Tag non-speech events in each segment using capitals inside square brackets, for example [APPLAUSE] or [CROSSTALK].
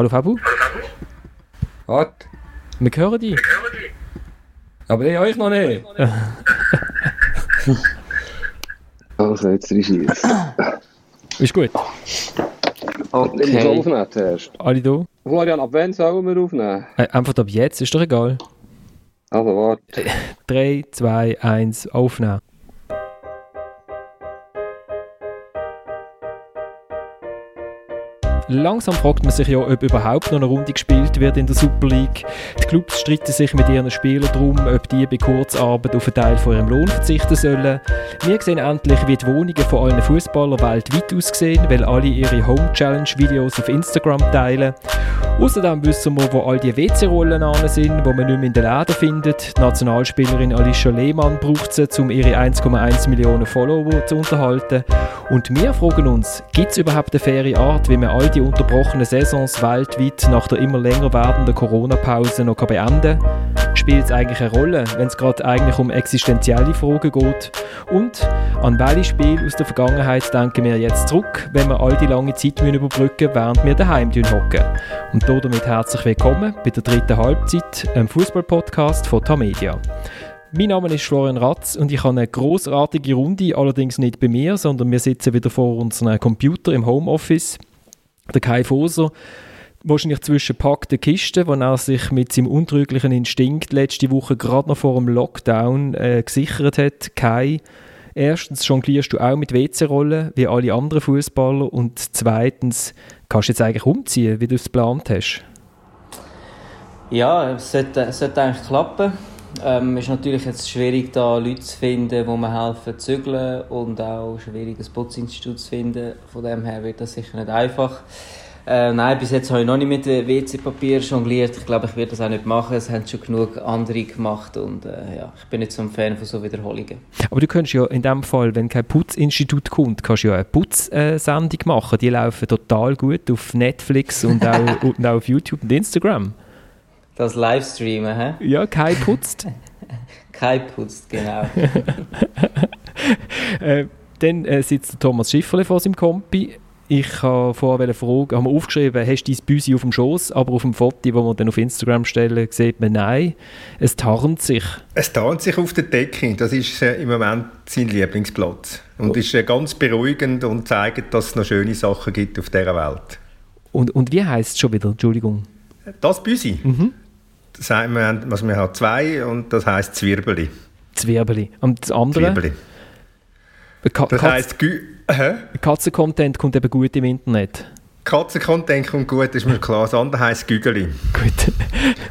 Hallo Fabu? Was? Wir hören dich. Aber ich euch noch nicht. [LAUGHS] Also, jetzt ist Ist gut. Okay. Ich muss aufnehmen zuerst. Alle da? Florian, ab wann sollen wir aufnehmen? Äh, einfach ab jetzt, ist doch egal. Also, warte. 3, 2, 1, aufnehmen. Langsam fragt man sich ja, ob überhaupt noch eine Runde gespielt wird in der Super League. Die Clubs streiten sich mit ihren Spielern darum, ob die bei Kurzarbeit auf einen Teil von ihrem Lohn verzichten sollen. Wir sehen endlich, wie die Wohnungen von allen Fußballern weltweit aussehen, weil alle ihre Home Challenge Videos auf Instagram teilen. Außerdem wissen wir, wo all die WC-Rollen sind, die man nicht mehr in den Läden findet. Die Nationalspielerin Alicia Lehmann braucht sie, um ihre 1,1 Millionen Follower zu unterhalten. Und wir fragen uns, gibt es überhaupt eine faire Art, wie man all die unterbrochenen Saisons weltweit nach der immer länger werdenden Corona-Pause noch beenden kann? Spielt es eigentlich eine Rolle, wenn es gerade eigentlich um existenzielle Fragen geht? Und an welche Spiele aus der Vergangenheit denken wir jetzt zurück, wenn wir all die lange Zeit überbrücken während wir daheim hocken? Und damit herzlich willkommen bei der dritten Halbzeit, einem Fußball-Podcast von Tamedia. Mein Name ist Florian Ratz und ich habe eine großartige Runde, allerdings nicht bei mir, sondern wir sitzen wieder vor unserem Computer im Homeoffice. Der Kai Foser, wahrscheinlich zwischen packten Kisten, wo er sich mit seinem untrüglichen Instinkt letzte Woche gerade noch vor dem Lockdown äh, gesichert hat. Kai, erstens jonglierst du auch mit WC-Rollen wie alle anderen Fußballer und zweitens kannst du jetzt eigentlich umziehen, wie du es geplant hast. Ja, es sollte, es sollte eigentlich klappen. Ähm, es ist natürlich jetzt schwierig, da Leute zu finden, die mir helfen zu zügeln und auch schwierig, ein Putzinstitut zu finden. Von dem her wird das sicher nicht einfach. Äh, nein, bis jetzt habe ich noch nicht mit WC-Papier jongliert. Ich glaube, ich werde das auch nicht machen. Es haben schon genug andere gemacht und äh, ja, ich bin nicht so ein Fan von so Wiederholungen. Aber du könntest ja in dem Fall, wenn kein Putzinstitut kommt, kannst du ja eine Putzsendung machen. Die laufen total gut auf Netflix und auch, [LAUGHS] und auch auf YouTube und Instagram. Das Livestreamen, hä? Ja, Kai putzt. [LAUGHS] Kai putzt, genau. [LAUGHS] äh, dann äh, sitzt Thomas Schifferle vor seinem Kompi. Ich habe vorher fragen, haben wir aufgeschrieben, hast du dein Büsi auf dem Schoß, aber auf dem Foto, das wir dann auf Instagram stellen, sieht man, nein, es tarnt sich. Es tarnt sich auf der Decke, das ist äh, im Moment sein Lieblingsplatz. Und oh. ist äh, ganz beruhigend und zeigt, dass es noch schöne Sachen gibt auf dieser Welt. Und, und wie heisst es schon wieder, Entschuldigung? Das Büsi? Mhm. Das heißt, wir, haben, also wir haben zwei und das heisst Zwirbeli. Zwirbeli. Und das andere? Zwirbeli. Ka das heisst... Katzen-Content kommt eben gut im Internet. Katzen-Content kommt gut, ist mir klar. Das andere heisst Gügeli. Gut.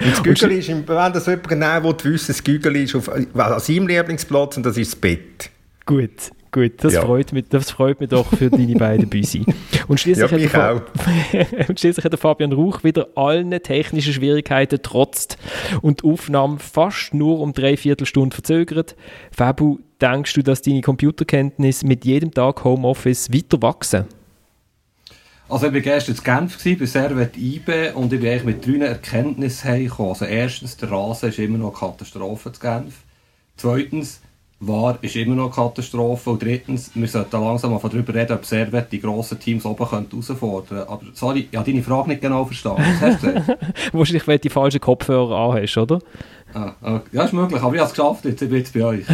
Und das [LAUGHS] Gügeli ist, wenn das jemand genau wissen das Gügeli ist auf, an seinem Lieblingsplatz und das ist das Bett. Gut. Gut, das, ja. freut mich, das freut mich doch für deine beiden Büsi. Und schließlich, ja, hat [LAUGHS] und schließlich hat der Fabian Rauch wieder allen technischen Schwierigkeiten trotzt und die Aufnahme fast nur um drei Viertelstunden verzögert. Fabu, denkst du, dass deine Computerkenntnisse mit jedem Tag Homeoffice weiter wachsen? Also ich war gestern in Genf, bei Servet IBE und ich bin eigentlich mit drei Erkenntnissen heimgekommen. Also erstens, der Rasen ist immer noch eine Katastrophe zu Genf. Zweitens, war, ist immer noch eine Katastrophe. Und drittens, wir sollten langsam mal darüber reden, ob Servet die grossen Teams oben herausfordern könnte. Aber sorry, ich habe deine Frage nicht genau verstanden. Was hast du [LAUGHS] Wahrscheinlich, weil du die falschen Kopfhörer anhast, oder? Ah, ah, ja, ist möglich, aber ich habe es geschafft, jetzt bin ich jetzt bei euch.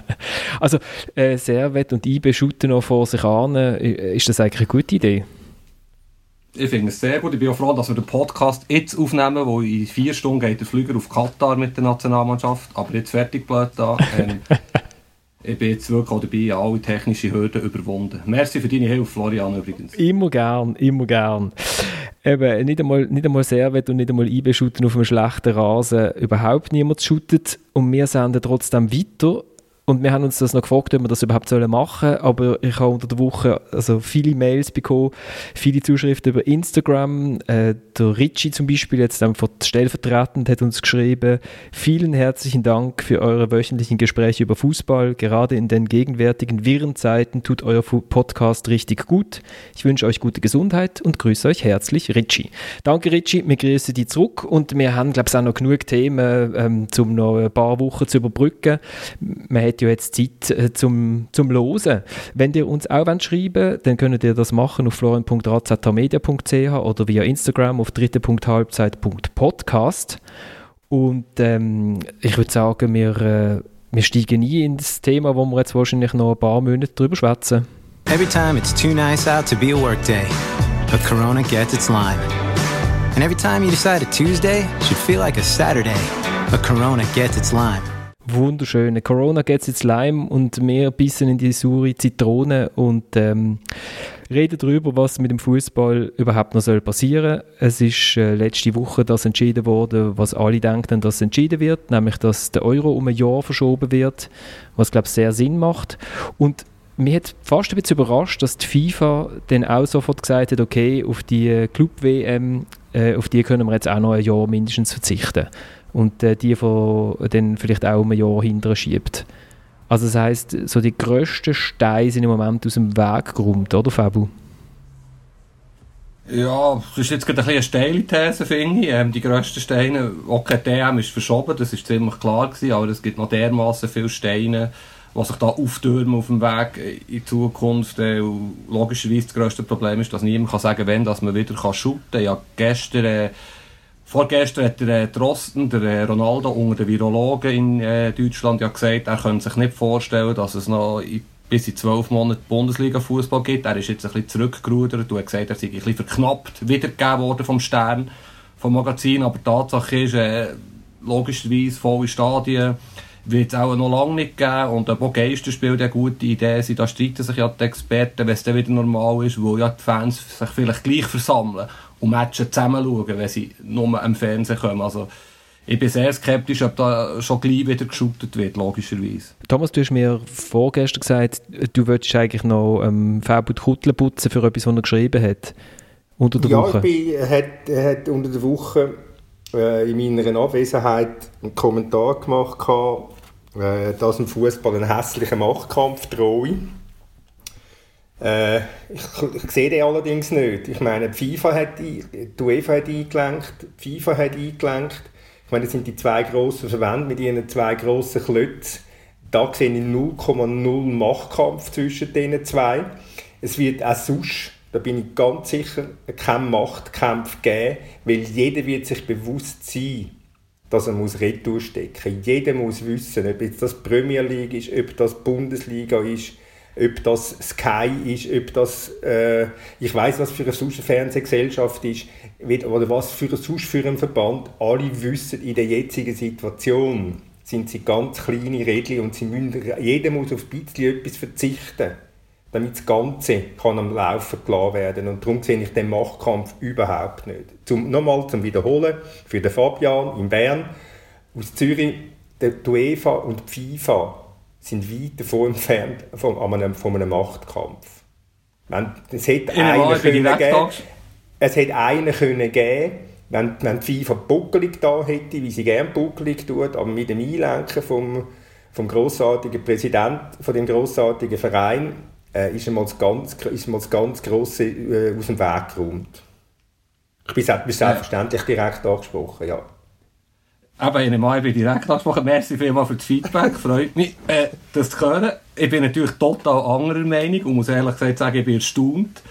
[LAUGHS] also, äh, Servet und IB shooten noch vor sich an. Äh, ist das eigentlich eine gute Idee? Ich finde es sehr gut. Ich bin auch froh, dass wir den Podcast jetzt aufnehmen, wo in vier Stunden geht der Flüger auf Katar mit der Nationalmannschaft. Aber jetzt fertig blöd da. Ähm, [LAUGHS] ich bin jetzt wirklich auch dabei, alle technischen Hürden überwunden. Merci für deine Hilfe, Florian, übrigens. Immer gern, immer gern. Eben, nicht einmal, nicht einmal Servet und nicht einmal IB shooten auf einem schlechten Rasen. Überhaupt niemand shootet und wir senden trotzdem weiter und wir haben uns das noch gefragt, ob wir das überhaupt machen sollen, aber ich habe unter der Woche also viele Mails bekommen, viele Zuschriften über Instagram. Äh, der Richie zum Beispiel, jetzt stellvertretend, hat uns geschrieben, vielen herzlichen Dank für eure wöchentlichen Gespräche über Fußball. Gerade in den gegenwärtigen wirren Zeiten tut euer Podcast richtig gut. Ich wünsche euch gute Gesundheit und grüße euch herzlich, Richie. Danke, Richie, wir grüßen dich zurück und wir haben, glaube ich, auch noch genug Themen, ähm, um noch ein paar Wochen zu überbrücken. Man hat hat ja jetzt Zeit äh, zum, zum Losen. Wenn ihr uns auch wollt schreiben dann könnt ihr das machen auf florian.razmedia.ch oder via Instagram auf dritte.halbzeit.podcast. Und ähm, ich würde sagen, wir, äh, wir steigen nie in das Thema, wo wir jetzt wahrscheinlich noch ein paar Monate drüber schwätzen. Every time it's too nice out to be a workday, but Corona gets its lime. And every time you decide a Tuesday should feel like a Saturday, but Corona gets its lime. Wunderschöne. Corona gets its lime und wir bissen in die saure Zitrone und ähm, reden darüber, was mit dem Fußball überhaupt noch soll passieren. Es ist äh, letzte Woche das entschieden worden, was alle denken, dass entschieden wird, nämlich dass der Euro um ein Jahr verschoben wird, was glaube ich sehr Sinn macht. Und mich hat fast ein bisschen überrascht, dass die FIFA dann auch sofort gesagt hat, okay, auf die Club-WM, äh, auf die können wir jetzt auch noch ein Jahr mindestens verzichten. Und äh, die von, dann vielleicht auch um ein Jahr hinterher schiebt. Also das heisst, so die grössten Steine sind im Moment aus dem Weg geräumt, oder Fabu? Ja, das ist jetzt gerade ein eine steile These, finde ich. Ähm, die grössten Steine, okay, DM ist verschoben, das ist ziemlich klar gewesen, aber es gibt noch dermaßen viele Steine, was sich da auftürmen auf dem Weg in Zukunft. Äh, logischerweise das grösste Problem ist, dass niemand kann sagen kann, dass man wieder kann shooten kann. Ja, gestern, äh, vorgestern hat der äh, Drosten, der äh, Ronaldo, unter den Virologen in äh, Deutschland ja gesagt, er könnte sich nicht vorstellen, dass es noch bis in zwölf Monaten Bundesliga-Fußball gibt. Er ist jetzt ein bisschen zurückgerudert und hat gesagt, er sei ein bisschen verknappt wiedergegeben worden vom Stern, vom Magazin. Aber die Tatsache ist, logischerweise volle Stadien, wird es auch noch lange nicht geben. Und ob auch Geisterspiele eine gute Idee sind, da streiten sich ja die Experten, wenn es dann wieder normal ist, wo ja die Fans sich vielleicht gleich versammeln und Matches zusammen schauen, wenn sie nur am Fernsehen kommen. Also, ich bin sehr skeptisch, ob da schon gleich wieder geshootet wird, logischerweise. Thomas, du hast mir vorgestern gesagt, du würdest eigentlich noch ähm, Fabio Kuttle putzen für etwas, was er geschrieben hat. Unter der ja, Woche. Ja, ich hat, hat unter der Woche äh, in meiner Abwesenheit einen Kommentar gemacht, äh, dass im Fußball ein hässlicher Machtkampf drohe. Äh, ich, ich, sehe den allerdings nicht. Ich meine, die FIFA hat, die UEFA hat eingelenkt, die FIFA hat eingelenkt. Ich meine, das sind die zwei grossen Verbände mit ihren zwei grossen Klötzen. Da sehe ich 0,0 Machtkampf zwischen diesen zwei. Es wird auch sonst, da bin ich ganz sicher, keinen Machtkampf geben, weil jeder wird sich bewusst sein, dass er muss Retour stecken muss. Jeder muss wissen, ob jetzt das Premier League ist, ob das Bundesliga ist, ob das Sky ist, ob das, äh, ich weiß was für eine sonst Fernsehgesellschaft ist, oder was für ein sonst für ein Verband. Alle wissen in der jetzigen Situation, sind sie ganz kleine Regeln und sie müssen, jeder muss auf ein bisschen etwas verzichten, damit das Ganze kann am Laufen gelassen werden Und darum sehe ich den Machtkampf überhaupt nicht. Zum, nochmal zum Wiederholen, für den Fabian in Bern, aus Zürich, die UEFA und die FIFA sind weit davon entfernt von einem, von einem Machtkampf. Es hätte einen können geben, es hätte einen können geben, wenn, wenn die FIFA buckelig da hätte, wie sie gerne buckelig tut, aber mit dem Einlenken vom, vom grossartigen Präsidenten von dem grossartigen Verein äh, ist einmal das ganz, ist mal das ganz Grosse äh, aus dem Weg geräumt. Ich bin selbstverständlich direkt angesprochen, ja. Aber ich nehme ich bin direkt angesprochen. Merci vielmals für das Feedback. Freut mich, äh, das zu hören. Ich bin natürlich total anderer Meinung und muss ehrlich gesagt sagen, ich bin erstaunt,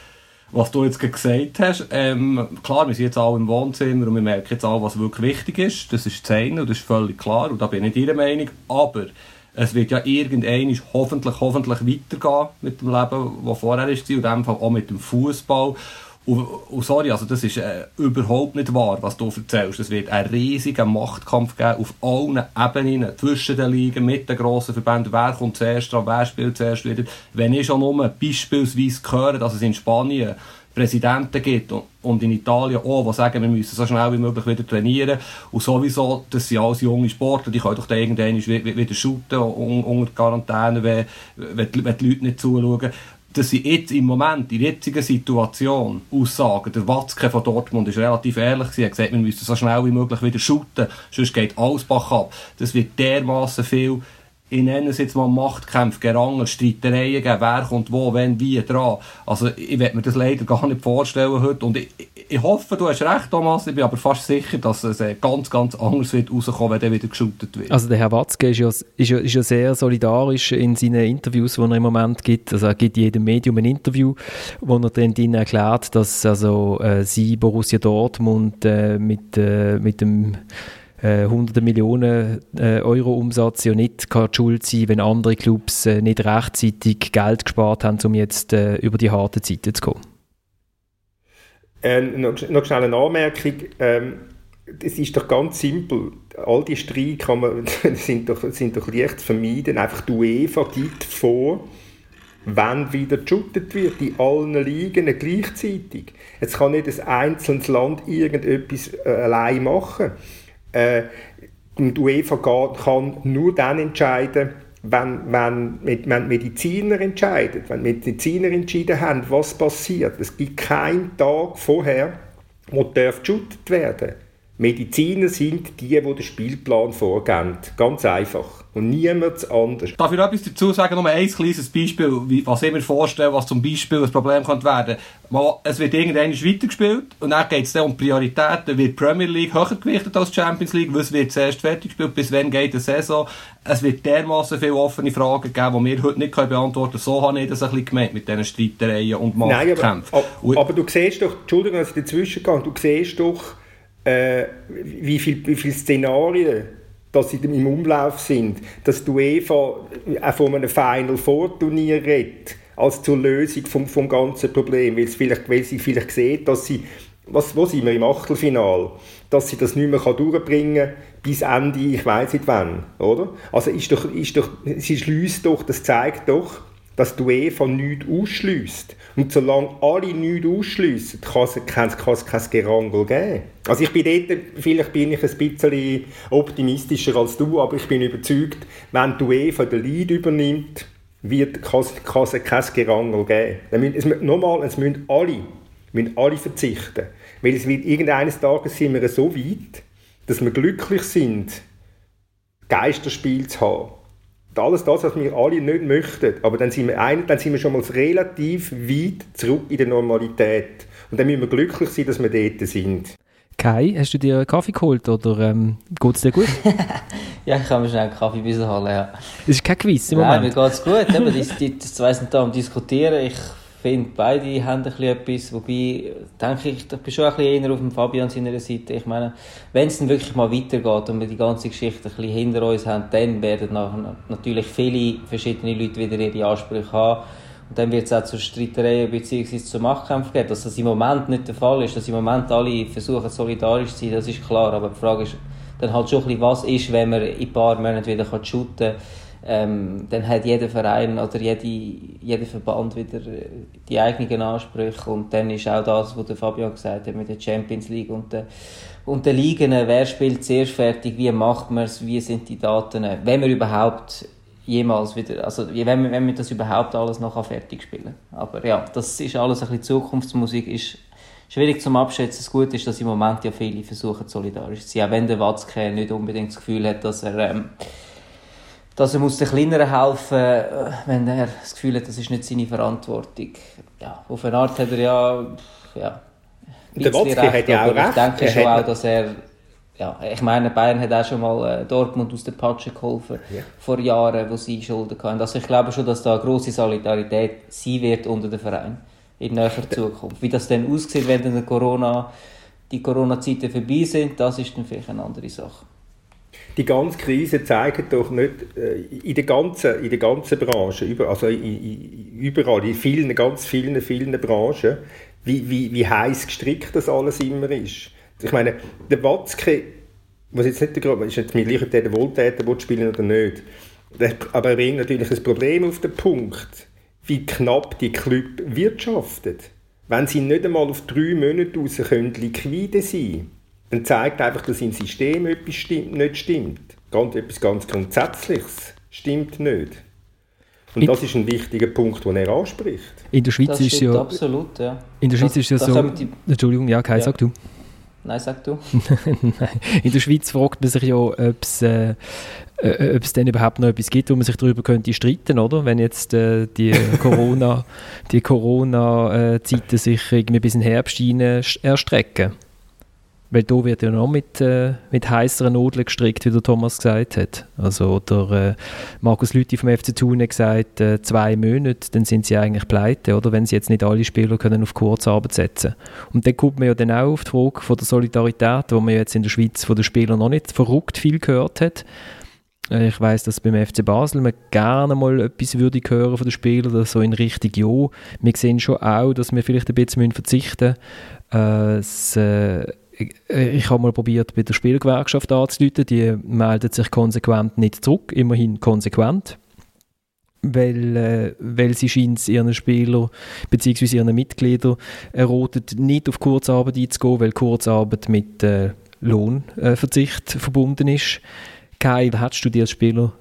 was du jetzt gesagt hast. Ähm, klar, wir sind jetzt alle im Wohnzimmer und wir merken jetzt alle, was wirklich wichtig ist. Das ist eine und das ist völlig klar und da bin ich ihrer Meinung. Aber es wird ja irgendwann hoffentlich, hoffentlich weitergehen mit dem Leben, das vorher war und in dem Fall auch mit dem Fußball. Und, sorry, also das ist äh, überhaupt nicht wahr, was du erzählst. Es wird einen riesigen Machtkampf geben auf allen Ebenen, zwischen den Ligen, mit den grossen Verbänden. Wer kommt zuerst dran, wer spielt zuerst wieder. Wenn ich schon nur beispielsweise höre, dass es in Spanien Präsidenten gibt und in Italien auch, die sagen, wir müssen so schnell wie möglich wieder trainieren. Und sowieso, das sind alles junge Sportler, die können doch irgendwann wieder shooten unter Quarantäne, wenn, wenn die Leute nicht zuschauen dass sie jetzt im Moment, in der jetzigen Situation, Aussagen, der Watzke von Dortmund ist relativ ehrlich er hat gesagt, wir müssen so schnell wie möglich wieder shooten, sonst geht alles Bach ab. Das wird dermaßen viel, ich nenne es jetzt mal Machtkämpfe, Gerangel, Streitereien geben, wer kommt wo, wenn, wie dran. Also ich werde mir das leider gar nicht vorstellen heute und ich, ich hoffe, du hast recht, Thomas. Ich bin aber fast sicher, dass es äh, ganz, ganz anders wird rauskommen, wenn der wieder geschootet wird. Also der Herr Watzke ist ja, ist, ja, ist ja sehr solidarisch in seinen Interviews, die er im Moment gibt. Also er gibt jedem Medium ein Interview, wo er dann erklärt, dass also äh, sie, Borussia Dortmund, äh, mit, äh, mit dem äh, hunderte Millionen äh, Euro Umsatz ja nicht kann schuld sein, wenn andere Clubs äh, nicht rechtzeitig Geld gespart haben, um jetzt äh, über die harten Zeiten zu kommen. Ähm, noch, noch schnell eine Anmerkung. Ähm, es ist doch ganz simpel. All die Streite kann man, [LAUGHS] sind, doch, sind doch leicht zu vermeiden. Einfach die UEFA gibt vor, wann wieder geshootet wird, in allen Ligen gleichzeitig. Jetzt kann nicht ein einzelnes Land irgendetwas äh, allein machen. Äh, die UEFA kann nur dann entscheiden, wenn, wenn, wenn Mediziner entscheiden, wenn Mediziner entschieden haben, was passiert. Es gibt keinen Tag vorher, wo geshootet werden Mediziner sind die, die den Spielplan vorgeben. Ganz einfach und niemand anders. Darf ich noch etwas dazu sagen? Nur ein kleines Beispiel, was ich mir vorstelle, was zum Beispiel ein Problem könnte werden Es wird irgendwann weitergespielt und dann geht es dann um Prioritäten. Wird die Premier League höher gewichtet als die Champions League? Was wird zuerst fertig gespielt? Bis wann geht die Saison? Es wird dermaßen viele offene Fragen geben, die wir heute nicht beantworten können. So habe ich das ein bisschen gemeint mit diesen Streitereien und Machtkämpfen. Nein, aber, aber, du siehst doch, Entschuldigung, dass ich dazwischen gehe, du siehst doch, äh, wie viele wie viel Szenarien dass sie im Umlauf sind, dass die UEFA auch von einem Final Four Turnier redet, als zur Lösung vom, vom ganzen Problem, weil, vielleicht, weil sie vielleicht sieht, dass sie, was, wo sind wir im Achtelfinal, dass sie das nicht mehr durchbringen kann bis Ende, ich weiß nicht wann, oder? Also ist doch, ist doch, sie schließt doch, das zeigt doch, dass die UEFA nichts ausschließt. Und solange alle nichts ausschliessen, kann es kein, kein, kein Gerangel geben. Also ich bin dort, vielleicht bin ich ein bisschen optimistischer als du, aber ich bin überzeugt, wenn die UEFA den Lead übernimmt, wird, kann, kann es kein Gerangel geben. Es, nochmal, es müssen alle, müssen alle verzichten. Weil es wird irgendeines Tages sind wir so weit, dass wir glücklich sind, Geisterspiel zu haben alles das, was wir alle nicht möchten. Aber dann sind wir, ein, dann sind wir schon mal relativ weit zurück in der Normalität. Und dann müssen wir glücklich sein, dass wir dort sind. Kai, hast du dir einen Kaffee geholt oder ähm, geht es dir gut? [LAUGHS] ja, ich kann mir schnell einen Kaffee bis holen, ja. Das ist kein Quiz im Moment? Nein, mir geht es gut. Eben, das, das zwei sind da am Diskutieren. Ich finde, beide haben ein etwas, wobei, denke ich, ich bin schon ein bisschen eher auf dem Fabian seiner Seite. Ich meine, wenn es dann wirklich mal weitergeht und wir die ganze Geschichte ein bisschen hinter uns haben, dann werden natürlich viele verschiedene Leute wieder ihre Ansprüche haben. Und dann wird es auch zu Streitereien bzw. zu Machtkämpfen geben. Dass das im Moment nicht der Fall ist, dass im Moment alle versuchen solidarisch zu sein, das ist klar. Aber die Frage ist dann halt schon ein bisschen, was ist, wenn man in ein paar Monaten wieder shooten kann ähm, dann hat jeder Verein oder jede, jeder Verband wieder äh, die eigenen Ansprüche. Und dann ist auch das, was der Fabian gesagt hat mit der Champions League und der, und der Ligen, wer spielt zuerst fertig, wie macht man es, wie sind die Daten, wenn wir überhaupt jemals wieder, also wenn wir, wenn wir das überhaupt alles noch fertig spielen. Aber ja, das ist alles ein bisschen Zukunftsmusik, ist schwierig zum Abschätzen. Das Gute ist, dass im Moment ja viele versuchen solidarisch zu sein, auch wenn der Watzke nicht unbedingt das Gefühl hat, dass er ähm, dass er muss den Kleineren helfen muss, äh, wenn er das Gefühl hat, das ist nicht seine Verantwortung. Ja, auf eine Art hat er ja, ja der Watzke hat ja auch recht. Ich denke er schon auch, dass er ja, ich meine, Bayern hat auch schon mal äh, Dortmund aus der Patsche geholfen, ja. vor Jahren, wo sie Schulden hatten. Also ich glaube schon, dass da eine grosse Solidarität sein wird unter den Verein in näherer Zukunft. Wie das dann aussieht, wenn dann Corona, die Corona-Zeiten vorbei sind, das ist dann vielleicht eine andere Sache die ganze Krise zeigt doch nicht äh, in der ganzen, in der ganzen Branche, über, also überall, in vielen, ganz vielen, vielen Branchen, wie, wie, wie heiß gestrickt das alles immer ist. Ich meine, der Watzke, was jetzt nicht der ist, jetzt mir gleich der Wohltäter will spielen oder nicht, aber er bringt natürlich ein Problem auf den Punkt, wie knapp die Club wirtschaftet. Wenn sie nicht einmal auf drei Monate raus können liquide sein dann zeigt einfach, dass im System etwas stimmt, nicht stimmt. Ganz, etwas ganz Grundsätzliches stimmt nicht. Und in das ist ein wichtiger Punkt, den er anspricht. In der Schweiz das ist ja... absolut, ja. In der Schweiz das, ist ja so... Die, Entschuldigung, ja, Kai, ja. sag du. Nein, sag du. [LAUGHS] In der Schweiz fragt man sich ja, ob es äh, äh, ob es denn überhaupt noch etwas gibt, wo man sich darüber könnte streiten, oder? Wenn jetzt äh, die [LAUGHS] Corona, die Corona-Zeiten sich irgendwie bis in den Herbst erstrecken. Weil da wird ja noch mit, äh, mit heißeren Nudeln gestrickt, wie der Thomas gesagt hat. Also der äh, Markus Lüthi vom FC Thun hat gesagt, äh, zwei Monate, dann sind sie eigentlich pleite, oder? Wenn sie jetzt nicht alle Spieler können auf Kurzarbeit setzen Und dann kommt man ja dann auch auf die Frage von der Solidarität, wo man jetzt in der Schweiz von den Spielern noch nicht verrückt viel gehört hat. Äh, ich weiß, dass beim FC Basel man gerne mal etwas würde hören von den Spielern, so in Richtung Ja. Wir sehen schon auch, dass wir vielleicht ein bisschen verzichten müssen. Äh, äh, ich habe mal probiert, bei der Spielgewerkschaft anzuleiten. Die meldet sich konsequent nicht zurück, immerhin konsequent. Weil, äh, weil sie scheint ihren Spielern bzw. ihren Mitgliedern errotet, nicht auf Kurzarbeit einzugehen, weil Kurzarbeit mit äh, Lohnverzicht verbunden ist. Kai, hättest du dir als Spieler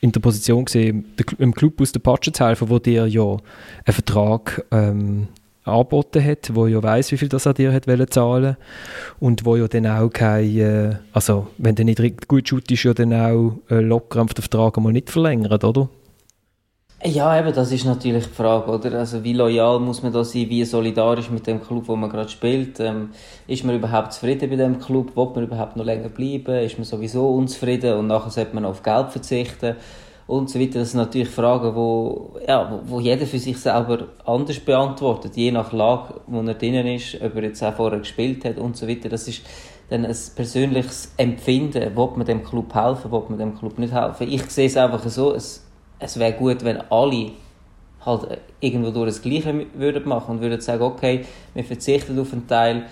in der Position gesehen, im Club aus der Patsche zu helfen, wo dir ja einen Vertrag ähm, angeboten hat, wo ja weiß, wie viel das an dir hat zahlen und wo ja dann auch kein, äh, also wenn du nicht gut shootest, ja dann auch äh, locker den Vertrag einmal nicht verlängert, oder? Ja, eben, das ist natürlich die Frage, oder? Also, wie loyal muss man da sein, wie solidarisch mit dem Club, wo man gerade spielt? Ähm, ist man überhaupt zufrieden bei dem Club? Will man überhaupt noch länger bleiben? Ist man sowieso unzufrieden und nachher sollte man auf Geld verzichten? Und so weiter. Das sind natürlich Fragen, wo, ja, wo, jeder für sich selber anders beantwortet, je nach Lage, wo er drinnen ist, ob er jetzt auch vorher gespielt hat und so weiter. Das ist dann ein persönliches Empfinden. Will man dem Club helfen, will man dem Club nicht helfen? Ich sehe es einfach so, es, es wäre gut, wenn alle halt irgendwo durch das Gleiche würden machen und würden sagen, okay, wir verzichten auf einen Teil,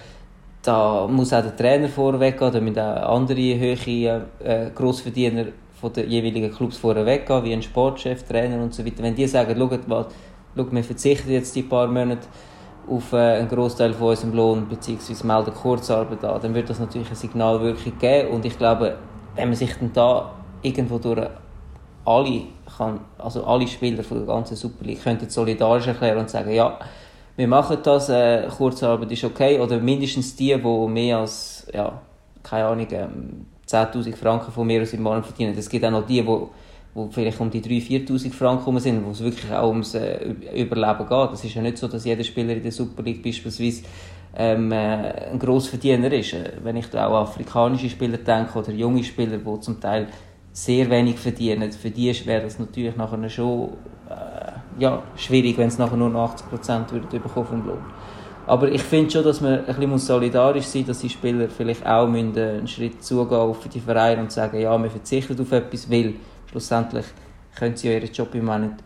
da muss auch der Trainer vorweg gehen, damit auch andere höhere äh, Grossverdiener von den jeweiligen Clubs vorher weggehen, wie ein Sportchef, Trainer und so weiter. Wenn die sagen, schaut, mal, schaut, wir verzichten jetzt die paar Monate auf äh, einen Großteil von unserem Lohn bzw. melden Kurzarbeit an, dann wird das natürlich eine Signalwirkung geben und ich glaube, wenn man sich dann da irgendwo durch alle kann, also alle Spieler von der ganzen Super League könnten solidarisch erklären und sagen, ja, wir machen das, äh, Kurzarbeit ist okay, oder mindestens die, die mehr als, ja, keine Ahnung, ähm, 10'000 Franken von mir aus im Monat verdienen. Es gibt auch noch die, die vielleicht um die 3'000, 4'000 Franken sind, wo es wirklich auch ums äh, Überleben geht. Es ist ja nicht so, dass jeder Spieler in der Super League beispielsweise ähm, äh, ein Grossverdiener ist. Äh, wenn ich da auch an afrikanische Spieler denke oder junge Spieler, die zum Teil sehr wenig verdienen, für die wäre das natürlich nachher schon äh, ja, schwierig, wenn es nachher nur 80% würden bekommen vom Lohn. Aber ich finde schon, dass man ein bisschen solidarisch sein muss, dass die Spieler vielleicht auch einen Schritt zugehen auf die Vereine und sagen, ja, wir verzichten auf etwas, weil schlussendlich können sie ja ihren Job im Moment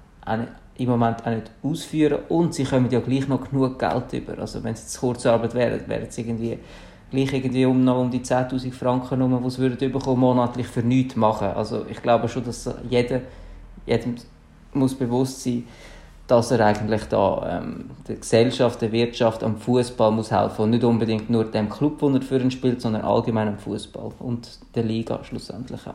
im Moment auch nicht ausführen und sie kommen ja gleich noch genug Geld über. Also wenn es jetzt Kurzarbeit wäre, wäre es irgendwie gleich irgendwie um, noch um die 10'000 Franken herum, die sie würden bekommen, monatlich für nichts machen. Also ich glaube schon, dass jeder, jedem muss bewusst sein muss, dass er eigentlich da ähm, der Gesellschaft, der Wirtschaft, am Fußball muss helfen und nicht unbedingt nur dem Club, wo er für ihn spielt, sondern allgemein am Fußball und der Liga schlussendlich auch.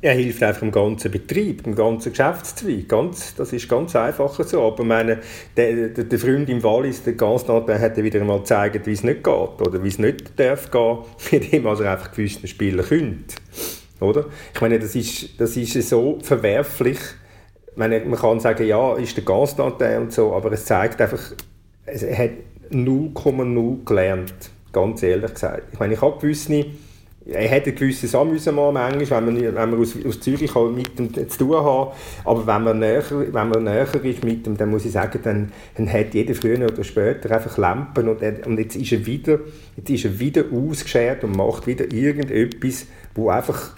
Er hilft einfach im ganzen Betrieb, im ganzen Geschäftszweig. Ganz, das ist ganz einfach so. Aber meine, der, der, der Freund im Wallis, der Gansnat, der hat wieder einmal gezeigt, wie es nicht geht oder wie es nicht darf gehen, [LAUGHS] mit dem also einfach gewisse Spieler könnte. Oder? Ich meine, das ist, das ist so verwerflich, meine, man kann sagen, ja, ist der Gasnanteil und so, aber es zeigt einfach, es hat 0,0 gelernt, ganz ehrlich gesagt. Ich meine, ich habe gewisse, er hat ein gewisses Amüsement manchmal, wenn man, wenn man aus, aus Zürich halt mit dem zu tun hat, aber wenn man, näher, wenn man näher ist mit dem, dann muss ich sagen, dann, dann hat jeder früher oder später einfach Lampen und, und jetzt ist er wieder, jetzt ist er wieder ausgeschert und macht wieder irgendetwas, wo einfach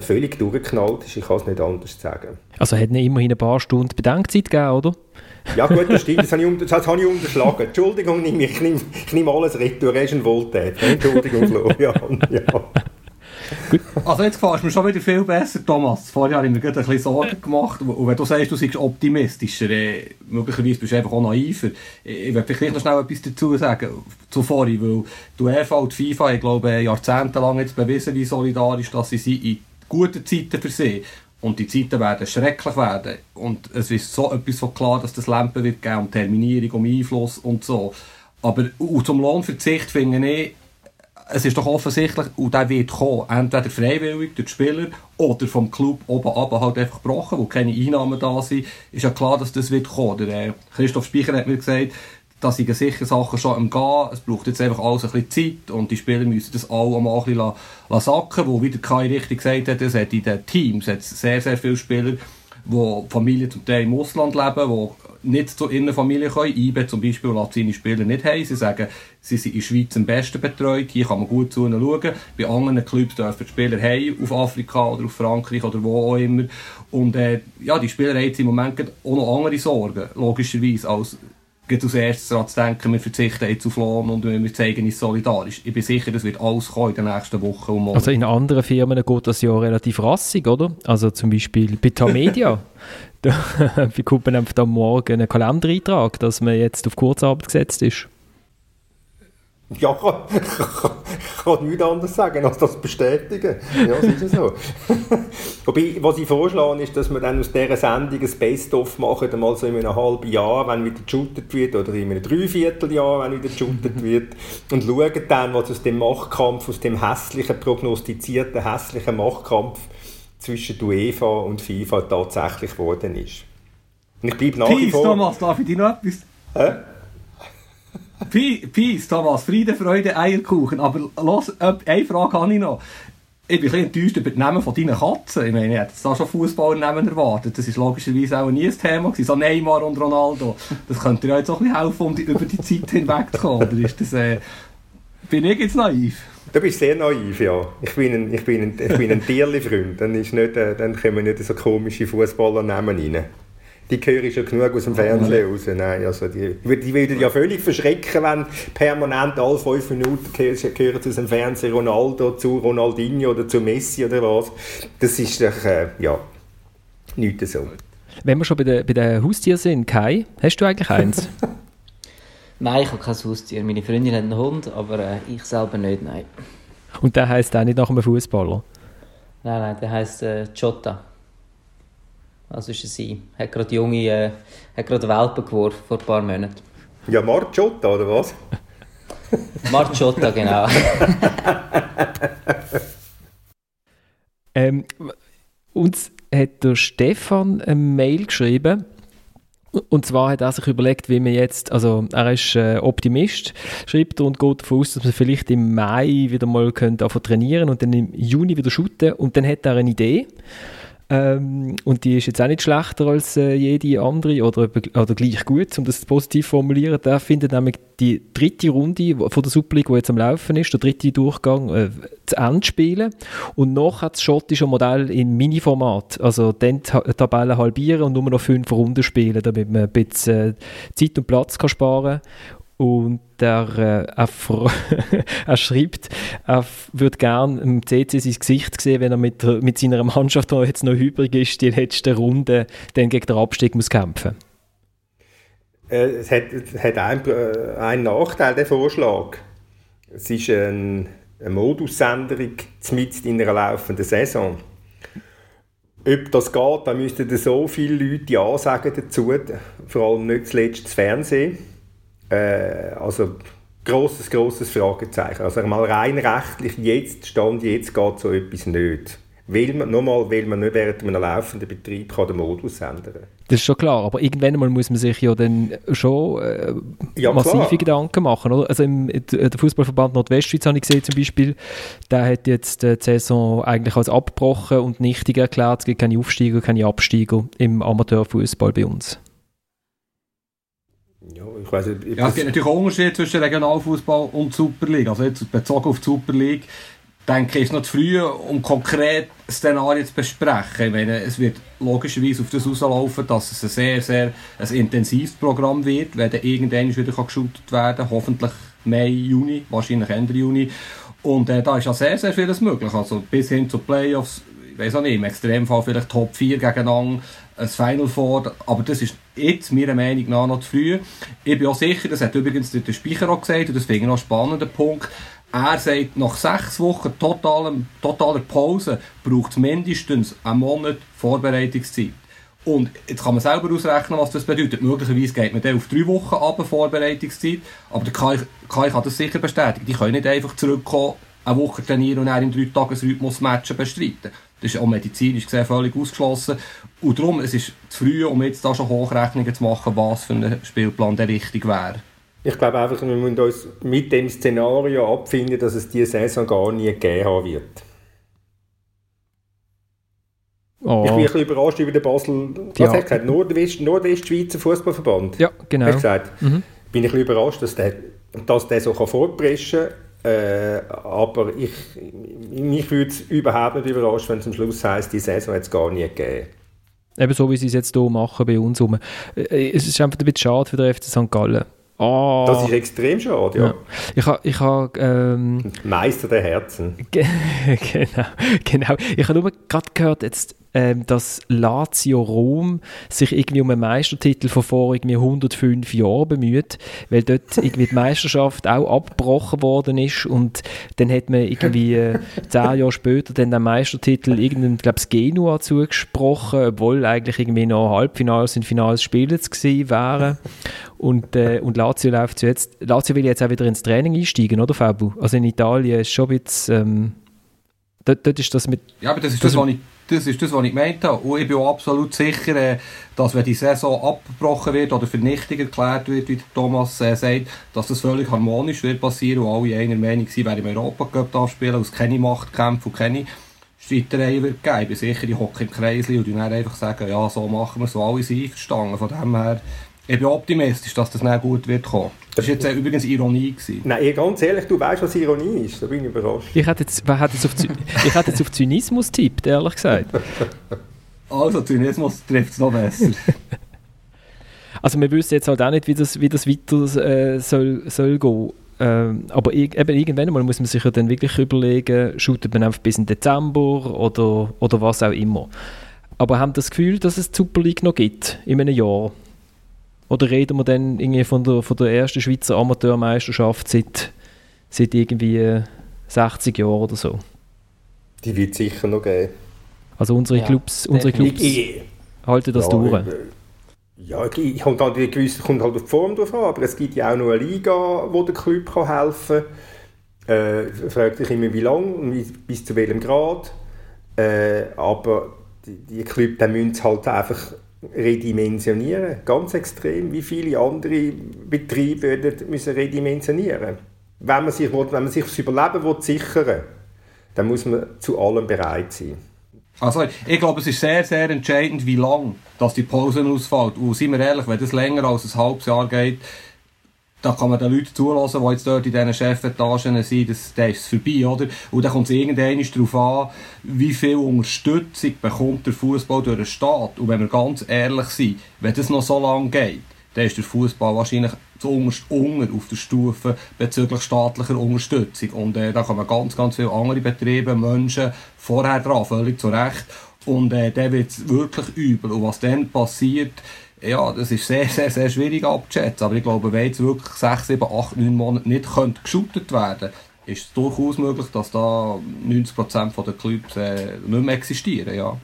völlig durchgeknallt ist. Ich kann es nicht anders sagen. Also hat nicht immerhin ein paar Stunden Bedenkzeit gegeben, oder? Ja gut, das stimmt. Das habe ich, das habe ich unterschlagen. Entschuldigung, ich nehme, ich nehme alles retour. Er ist ein Wohltät. Entschuldigung, Florian. Ja. Gut. Also jetzt gefällt mir schon wieder viel besser, Thomas. Vorher habe ich mir gerade ein bisschen Sorgen gemacht. Und wenn du sagst, du seist optimistischer, äh, möglicherweise bist du einfach auch naiver. Ich werde vielleicht noch schnell etwas dazu sagen, zuvor, weil du UEFA und FIFA, ich glaube, jahrzehntelang jetzt bewiesen, wie solidarisch dass sie sind in guten Zeiten für sie. Und die Zeiten werden schrecklich werden. Und es ist so etwas so klar, dass das Lampen wird geben, um Terminierung, um Einfluss und so. Aber zum Lohnverzicht finde ich, es ist doch offensichtlich, und der wird kommen, entweder freiwillig durch die Spieler oder vom Club oben ab halt einfach gebrochen, wo keine Einnahmen da sind, ist ja klar, dass das wird kommen. Der, äh, Christoph Speicher hat mir gesagt, dass ich sicher Sachen schon am Gehen, es braucht jetzt einfach alles ein bisschen Zeit und die Spieler müssen das alle mal ein bisschen sacken, wo wieder Kai richtig gesagt hat, es hat in den Teams hat sehr, sehr viele Spieler, die Familien zum Teil im Ausland leben, die nicht zu ihren Familien können. IBE zum Beispiel lässt seine Spieler nicht haben. Sie sagen, sie sind in der Schweiz am besten betreut, hier kann man gut zu ihnen schauen. Bei anderen Clubs dürfen die Spieler heim, auf Afrika oder auf Frankreich oder wo auch immer. Und äh, ja, die Spieler haben jetzt im Moment auch noch andere Sorgen, logischerweise, als als erstes daran zu denken, wir verzichten jetzt auf Lohn und wir zeigen uns solidarisch. Ich bin sicher, das wird alles kommen in den nächsten Wochen und Monaten. Also in anderen Firmen geht das ja relativ rassig, oder? Also zum Beispiel bei Tamedia. [LAUGHS] [LAUGHS] da bekommt man einfach am Morgen einen Kalendereintrag, dass man jetzt auf Kurzarbeit gesetzt ist. Ja, ich kann, nichts anderes sagen, als das bestätigen. Ja, das ist so. [LAUGHS] Wobei, was ich vorschlage, ist, dass wir dann aus dieser Sendung ein Best-of machen, einmal so in einem halben Jahr, wenn wieder geshootet wird, oder in einem Dreivierteljahr, wenn wieder geshootet [LAUGHS] wird, und schauen dann, was aus dem Machtkampf, aus dem hässlichen, prognostizierten, hässlichen Machtkampf zwischen UEFA und FIFA tatsächlich geworden ist. Und ich bleibe nach wie vor... Thomas, darf ich dir noch etwas... Hä? Peace, Thomas, Friede, Freude, Eierkuchen. Aber los, eine Frage habe ich noch. Ich bin ein enttäuscht über die Namen von deinen Katzen. Ich meine, ich hätte da schon Fußballnamen erwartet. Das ist logischerweise auch nie ein Thema gewesen. So Neymar und Ronaldo. Das könnte dir jetzt auch ein bisschen helfen, um die, über die Zeit hinwegzukommen. Oder ist das, äh, bin ich jetzt naiv? Du bist sehr naiv, ja. Ich bin ein, ich bin ein, ich bin ein Tierli-Freund. Dann, äh, dann kommen nicht so komische Fußballernamen rein die höre ich schon genug aus dem Fernsehen raus. Nein, also die, die würden ja völlig verschrecken, wenn permanent alle fünf Minuten hören aus dem Fernsehen Ronaldo zu Ronaldinho oder zu Messi oder was. Das ist doch, äh, ja, nichts so. Wenn wir schon bei den, bei den Haustieren sind, Kai, hast du eigentlich eins? [LAUGHS] nein, ich habe kein Haustier. Meine Freundin hat einen Hund, aber äh, ich selber nicht, nein. Und der heisst auch nicht nach einem Fußballer? Nein, nein, der heisst äh, Jota. Also ist es sie. Hat gerade junge, äh, hat gerade Welpen geworfen vor ein paar Monaten. Ja, Marciotta, oder was? [LAUGHS] Marciotta, genau. [LAUGHS] ähm, uns hat der Stefan eine Mail geschrieben. Und zwar hat er sich überlegt, wie man jetzt, also er ist äh, Optimist, schreibt und geht davon aus, dass wir vielleicht im Mai wieder mal können trainieren und dann im Juni wieder shooten. Und dann hat er eine Idee. Ähm, und die ist jetzt auch nicht schlechter als äh, jede andere oder, oder gleich gut, um das positiv zu formulieren. Der findet nämlich die dritte Runde von der Super League, die jetzt am Laufen ist, der dritte Durchgang, äh, zu Ende spielen. Und noch hat das schottische Modell im Mini-Format. Also dann die Tabelle halbieren und nur noch fünf Runden spielen, damit man ein bisschen äh, Zeit und Platz kann sparen kann. Und der, äh, er, [LAUGHS] er, schreibt, er würde gerne im CC sein Gesicht sehen, wenn er mit, mit seiner Mannschaft, die jetzt noch übrig ist, die letzte Runde dann gegen den Abstieg muss kämpfen äh, Es hat, es hat einen, äh, einen Nachteil, der Vorschlag. Es ist ein, eine Modusänderung mitten in einer laufenden Saison. Ob das geht, dann müssten so viele Leute Ja sagen dazu, vor allem nicht zuletzt das Fernsehen äh, also großes großes Fragezeichen. Also mal rein rechtlich, jetzt, Stand jetzt geht so etwas nicht. Weil man, nochmal, weil man nicht während einem laufenden Betrieb kann den Modus ändern kann. Das ist schon klar, aber irgendwann mal muss man sich ja dann schon äh, ja, massive klar. Gedanken machen. Oder? Also im, der Fußballverband Nordwestschweiz habe ich gesehen zum Beispiel, der hat jetzt die Saison eigentlich als abgebrochen und nichtig erklärt, es gibt keine Aufsteiger, keine Absteiger im Amateurfußball bei uns. Ja, ich weiß nicht. Ja, es gibt natürlich auch Unterschiede zwischen Regionalfußball und Superliga. Also jetzt bezogen auf die Superliga, denke ich, ist noch zu früh, um konkret Szenarien zu besprechen. Ich meine, es wird logischerweise auf das rauslaufen, dass es ein sehr, sehr ein intensives Programm wird, wenn dann irgendwann wieder geschootet werden kann. Hoffentlich Mai, Juni, wahrscheinlich Ende Juni. Und äh, da ist ja sehr, sehr vieles möglich. Also bis hin zu Playoffs, ich weiß auch nicht, im Extremfall vielleicht Top 4 gegeneinander ein Final Four, aber das ist jetzt meiner Meinung nach noch zu früh. Ich bin auch sicher, das hat übrigens der Speicher auch gesagt, und das finde ich noch einen spannenden Punkt, er sagt, nach sechs Wochen totaler, totaler Pause braucht es mindestens einen Monat Vorbereitungszeit. Und jetzt kann man selber ausrechnen, was das bedeutet. Möglicherweise geht man dann auf drei Wochen ab, Vorbereitungszeit. Aber der Kai, Kai kann das sicher bestätigen. Die können nicht einfach zurückkommen, eine Woche trainieren und dann im Drei-Tages-Rhythmus Matchen bestreiten. Das ist auch medizinisch gesehen völlig ausgeschlossen. Und darum, es ist zu früh, um jetzt da schon Hochrechnungen zu machen, was für ein Spielplan der richtig wäre. Ich glaube einfach, wir müssen uns mit dem Szenario abfinden, dass es diese Saison gar nie gegeben haben wird. Oh. Ich bin ein bisschen überrascht über den Basel, was ja. hat gesagt, Nordwest, Nordwestschweizer Fußballverband. Ja, genau. Hat gesagt, mhm. Bin ich ein bisschen überrascht, dass der, dass der so vorpreschen kann. Äh, aber ich, mich würde es überhaupt nicht überraschen, wenn es am Schluss heisst, die Saison hat es gar nie gegeben. Eben so, wie sie es jetzt hier machen bei uns. Rum. Äh, es ist einfach ein bisschen schade für den FC St. Gallen. Oh. Das ist extrem schade, ja. ja. Ich habe... Ich ha, ähm, Meister der Herzen. [LAUGHS] genau, genau. Ich habe nur gerade gehört, jetzt ähm, dass Lazio Rom sich irgendwie um einen Meistertitel von vor irgendwie 105 Jahren bemüht, weil dort [LAUGHS] irgendwie die Meisterschaft auch abgebrochen worden ist und dann hat man irgendwie äh, zehn Jahre später dann den Meistertitel irgendeinem, glaube ich, Genua zugesprochen, obwohl eigentlich irgendwie noch Halbfinals und Finals Spiele gewesen wären. Und, äh, und Lazio läuft jetzt, Lazio will jetzt auch wieder ins Training einsteigen, oder Fabu? Also in Italien ist schon ein bisschen, ähm, dort, dort ist das mit... Ja, aber das ist das, was ich das ist das, was ich gemeint habe. Und ich bin auch absolut sicher, äh, dass wenn die Saison abgebrochen wird oder vernichtig erklärt wird, wie Thomas äh, sagt, dass das völlig harmonisch wird passieren und alle einer Meinung sind, wer im Europacup darf spielen, es keine Machtkämpfe und keine Streitereien wird geben. Ich bin sicher, die hocken im Kreis und dann einfach sagen, ja, so machen wir es, so alle sind einverstanden. Von dem her ich bin optimistisch, dass das nicht gut wird kommen. Das war jetzt äh, übrigens Ironie. Gewesen. Nein, ganz ehrlich, du weißt, was Ironie ist. Da bin ich überrascht. Ich hätte jetzt, wer jetzt auf, [LAUGHS] ich hätte jetzt auf Zynismus tippt, ehrlich gesagt. [LAUGHS] Also, Zynismus trifft es noch besser. [LAUGHS] Also wir wissen jetzt halt auch nicht, wie das, wie das weiter äh, soll, soll gehen. Ähm, aber eben irgendwann mal muss man sich ja dann wirklich überlegen, shootet man einfach bis in Dezember oder, oder was auch immer. Aber haben das Gefühl, dass es die Super League noch gibt in einem Jahr? Oder reden wir dann irgendwie von der, von der ersten Schweizer Amateurmeisterschaft seit, seit irgendwie 60 Jahren oder so? Die wird es sicher noch geben. Also unsere ja. Clubs, unsere Clubs ich, halten das ja, durch. Ja, ich, kommt halt, gewisse, kommt halt auf die Form drauf an, aber es gibt ja auch noch eine Liga, wo der Club kann helfen kann. Äh, fragt sich immer, wie lange und bis zu welchem Grad. Äh, aber die, die Clubs müssen halt einfach redimensionieren. Ganz extrem, wie viele andere Betriebe müssen redimensionieren. Wenn man sich, wenn man sich das Überleben will, sichern will, dann muss man zu allem bereit sein. Also, ich glaube, es ist sehr, sehr entscheidend, wie lange die Pause ausfällt. Und seien wir ehrlich, wenn das länger als ein halbes Jahr geht, da kann man den Leuten zulassen, die jetzt dort in diesen Chefetagen sind, das, das ist vorbei, oder? Und dann kommt es irgendwann darauf an, wie viel Unterstützung bekommt der Fußball durch den Staat. Und wenn wir ganz ehrlich sind, wenn das noch so lange geht, dann ist der Fußball wahrscheinlich zu unter auf der Stufe bezüglich staatlicher Unterstützung. Und äh, da kommen ganz, ganz viele andere Betriebe, Menschen vorher dran, völlig zu Recht. Und äh, dann wird es wirklich übel. Und was dann passiert, ja, das ist sehr, sehr, sehr schwierig abzuschätzen. Aber ich glaube, wenn jetzt wirklich 6, 7, 8, 9 Monate nicht geschootet werden könnte, ist es durchaus möglich, dass da 90% der Clubs äh, nicht mehr existieren. Ja.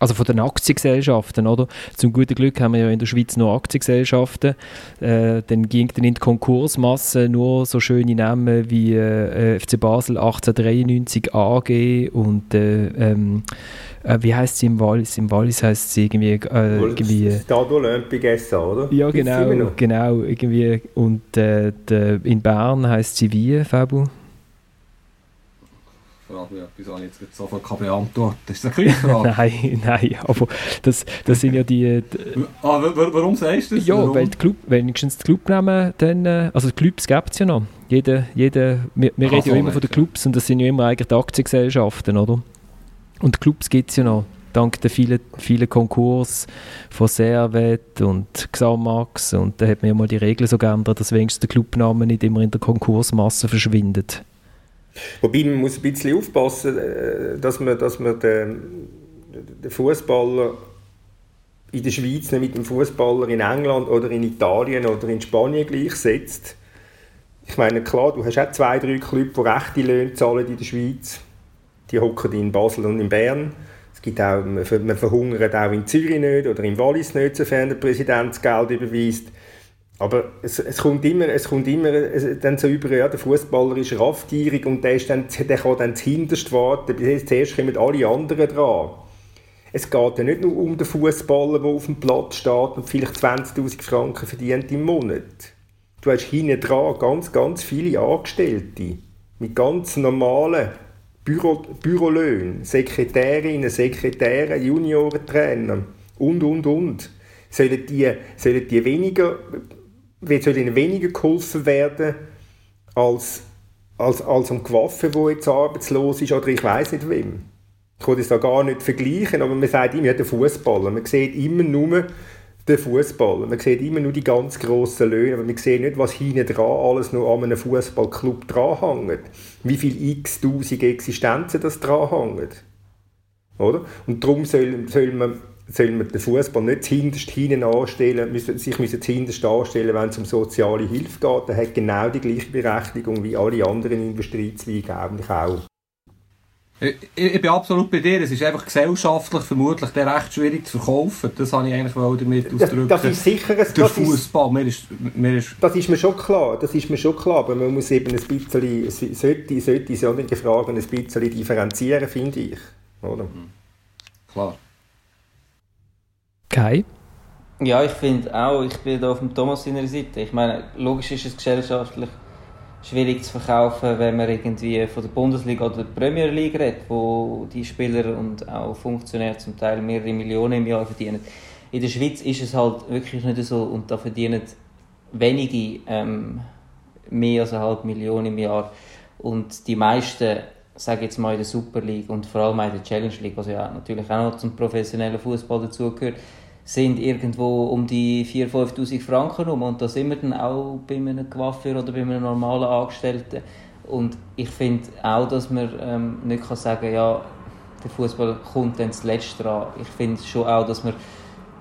Also von den Aktiengesellschaften, oder? Zum guten Glück haben wir ja in der Schweiz nur Aktiengesellschaften. Äh, dann ging dann in die Konkursmasse nur so schöne Namen wie äh, FC Basel 1893 AG und äh, ähm, äh, wie heißt sie im Wallis? Im Wallis heißt sie irgendwie... Äh, irgendwie Stade Olympique SA, oder? Ja, genau, genau, irgendwie. Und äh, de, in Bern heißt sie wie, Fabu? Frage mich etwas, habe ich jetzt sofort keine beantwortet. Ist das eine Frage? [LAUGHS] nein, nein, aber das, das sind ja die... die ah, warum sagst du das? Ja, warum? weil die Club, wenigstens die Clubnamen dann... Äh, also die Clubs gibt es ja noch. Jede, jede, wir wir reden ja immer von den Clubs und das sind ja immer eigentlich die Aktiengesellschaften, oder? Und Clubs gibt es ja noch dank der vielen, vielen Konkurs von Servet und Xamax und da hat man ja mal die Regeln so geändert, dass wenigstens der Clubname nicht immer in der Konkursmasse verschwindet. Wobei man muss ein bisschen aufpassen, äh, dass man, dass man den, den Fußballer in der Schweiz nicht mit dem Fußballer in England oder in Italien oder in Spanien gleichsetzt. Ich meine, klar, du hast auch zwei, drei Clubs, die rechte Löhne zahlen in der Schweiz. Die hocken in Basel und in Bern. Es gibt auch, man verhungert auch in Zürich nicht oder in Wallis nicht, sofern der Präsident das Geld überweist. Aber es, es, kommt immer, es kommt immer dann so über, ja, der Fußballer ist raffgierig und der, ist dann, der kann dann zuhinterst warten. Zuerst kommen alle anderen dran. Es geht ja nicht nur um den Fußballer, der auf dem Platz steht und vielleicht 20.000 Franken verdient im Monat. Du hast hinten dran ganz, ganz viele Angestellte mit ganz normalen Büro, Bürolöhnen, Sekretärinnen, Sekretäre, Juniorentrainer und, und, und. Sollen die, sollen die weniger, soll ihnen weniger geholfen werden als, als, als um Gewaffe, der jetzt arbeitslos ist oder ich weiß nicht wem. Ich kann das da gar nicht vergleichen, aber man sagt immer, ja, der Fußballer. Man sieht immer nur den Fußball. Man sieht immer nur die ganz grossen Löhne, aber man sieht nicht, was hinten dran alles noch an einem Fußballclub dranhängt. Wie viele x-tausend Existenzen das dranhängt. Oder? Und darum soll, soll, man, soll man den Fußball nicht hinterst hinten anstellen, müssen, sich müssen hinterst anstellen, wenn es um soziale Hilfe geht. Er hat genau die gleiche Berechtigung wie alle anderen Industriezweige eigentlich auch. Ich, ich, bin absolut bei dir. Es ist einfach gesellschaftlich vermutlich recht schwierig zu verkaufen. Das habe ich eigentlich damit ausdrücken. Das, das ist sicher ein, Der Fußball. Mir ist, mir ist das ist mir schon klar. Das ist mir schon klar. Aber man muss eben ein bisschen, sollte, sollte solche Fragen ein bisschen differenzieren, finde ich. Oder? Mhm. Klar. Kai? Ja, ich finde auch, ich bin da auf dem Thomas seiner Seite. Ich meine, logisch ist es gesellschaftlich schwierig zu verkaufen, wenn man irgendwie von der Bundesliga oder der Premier League redet, wo die Spieler und auch Funktionäre zum Teil mehrere Millionen im Jahr verdienen. In der Schweiz ist es halt wirklich nicht so und da verdienen wenige ähm, mehr als eine halbe Million im Jahr und die meisten sage jetzt mal in der Super League und vor allem in der Challenge League, was ja natürlich auch noch zum professionellen Fußball dazugehört, sind irgendwo um die 4'000, 5'000 Franken rum und da sind wir dann auch bei einem Coiffeur oder bei einem normalen Angestellten und ich finde auch, dass man ähm, nicht kann sagen ja, der Fußball kommt dann zuletzt dran. Ich finde schon auch, dass man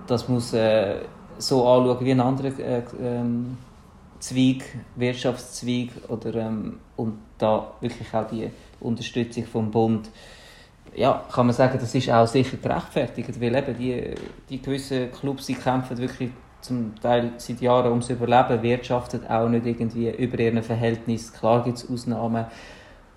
das muss äh, so anschauen wie ein anderer äh, ähm, Zweig, Wirtschaftszweig oder, ähm, und da wirklich auch die Unterstützung vom Bund ja, kann man sagen, das ist auch sicher gerechtfertigt, weil eben die, die gewissen Clubs, die kämpfen wirklich zum Teil seit Jahren ums Überleben, wirtschaften auch nicht irgendwie über ihren Verhältnis. Klar gibt es Ausnahmen,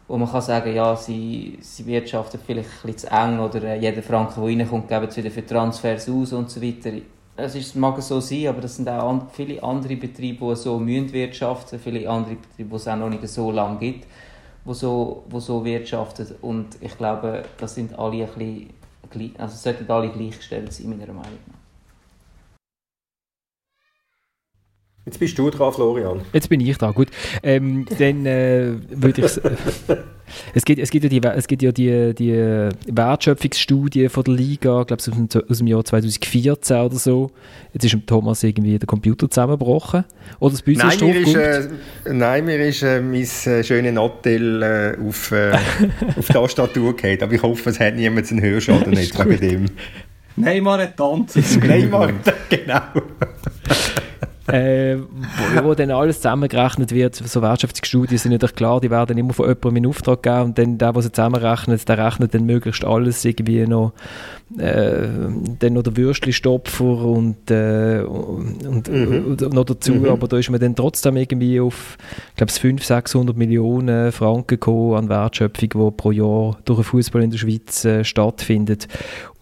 wo man kann sagen, ja, sie, sie wirtschaften vielleicht ein bisschen zu eng oder äh, jeder Franken, der reinkommt, geben sie wieder für Transfers aus und so weiter. Es mag so sein, aber das sind auch viele andere Betriebe, die so müssen wirtschaften, viele andere Betriebe, die es auch noch nicht so lange gibt wo so, wo so wirtschaftet. Und ich glaube, das sind alle ein bisschen, also sollten alle gleichgestellt sein, meiner Meinung nach. Jetzt bist du dran, Florian. Jetzt bin ich da, gut. Ähm, dann äh, würde ich... [LAUGHS] es, gibt, es gibt ja die, es gibt ja die, die Wertschöpfungsstudie von der Liga, ich glaube aus, dem, aus dem Jahr 2014 oder so. Jetzt ist dem Thomas irgendwie der Computer zusammengebrochen. Oder das nein, mir ist, äh, nein, mir ist äh, mein äh, schönes Nattel äh, auf, äh, [LAUGHS] auf die Tastatur gefallen. Aber ich hoffe, es hat niemand einen Hörschaden jetzt bei dem. Neymar hat tanzen. Neymar, [LAUGHS] genau [LAUGHS] [LAUGHS] äh, wo, wo, dann alles zusammengerechnet wird. So Wirtschaftsstudien sind natürlich klar, die werden immer von jemandem in Auftrag geben und dann der, der sie zusammenrechnet, der rechnet dann möglichst alles irgendwie noch, äh, dann noch der Würstchenstopfer und, äh, und, mhm. und, noch dazu, mhm. aber da ist man dann trotzdem irgendwie auf, ich glaube, 500, 600 Millionen Franken gekommen an Wertschöpfung, die pro Jahr durch den Fußball in der Schweiz äh, stattfindet.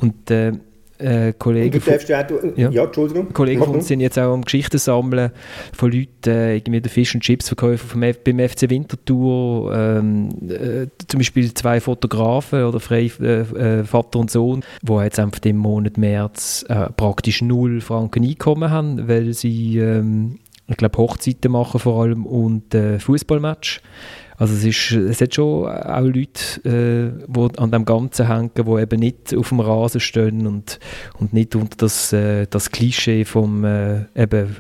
Und äh, äh, Kollegen, von, ja, ja, Entschuldigung. Kollegen von uns sind jetzt auch am Geschichten sammeln von Leuten, äh, irgendwie der Fish and Chips Verkäufer vom F beim FC Winterthur, ähm, äh, zum Beispiel zwei Fotografen oder frei, äh, äh, Vater und Sohn, die jetzt einfach im Monat März äh, praktisch null Franken Einkommen haben, weil sie, ähm, ich glaube, Hochzeiten machen vor allem und äh, Fußballmatch. Also es, ist, es hat schon auch Leute, äh, die an dem Ganzen hängen, die eben nicht auf dem Rasen stehen und, und nicht unter das, äh, das Klischee vom äh, eben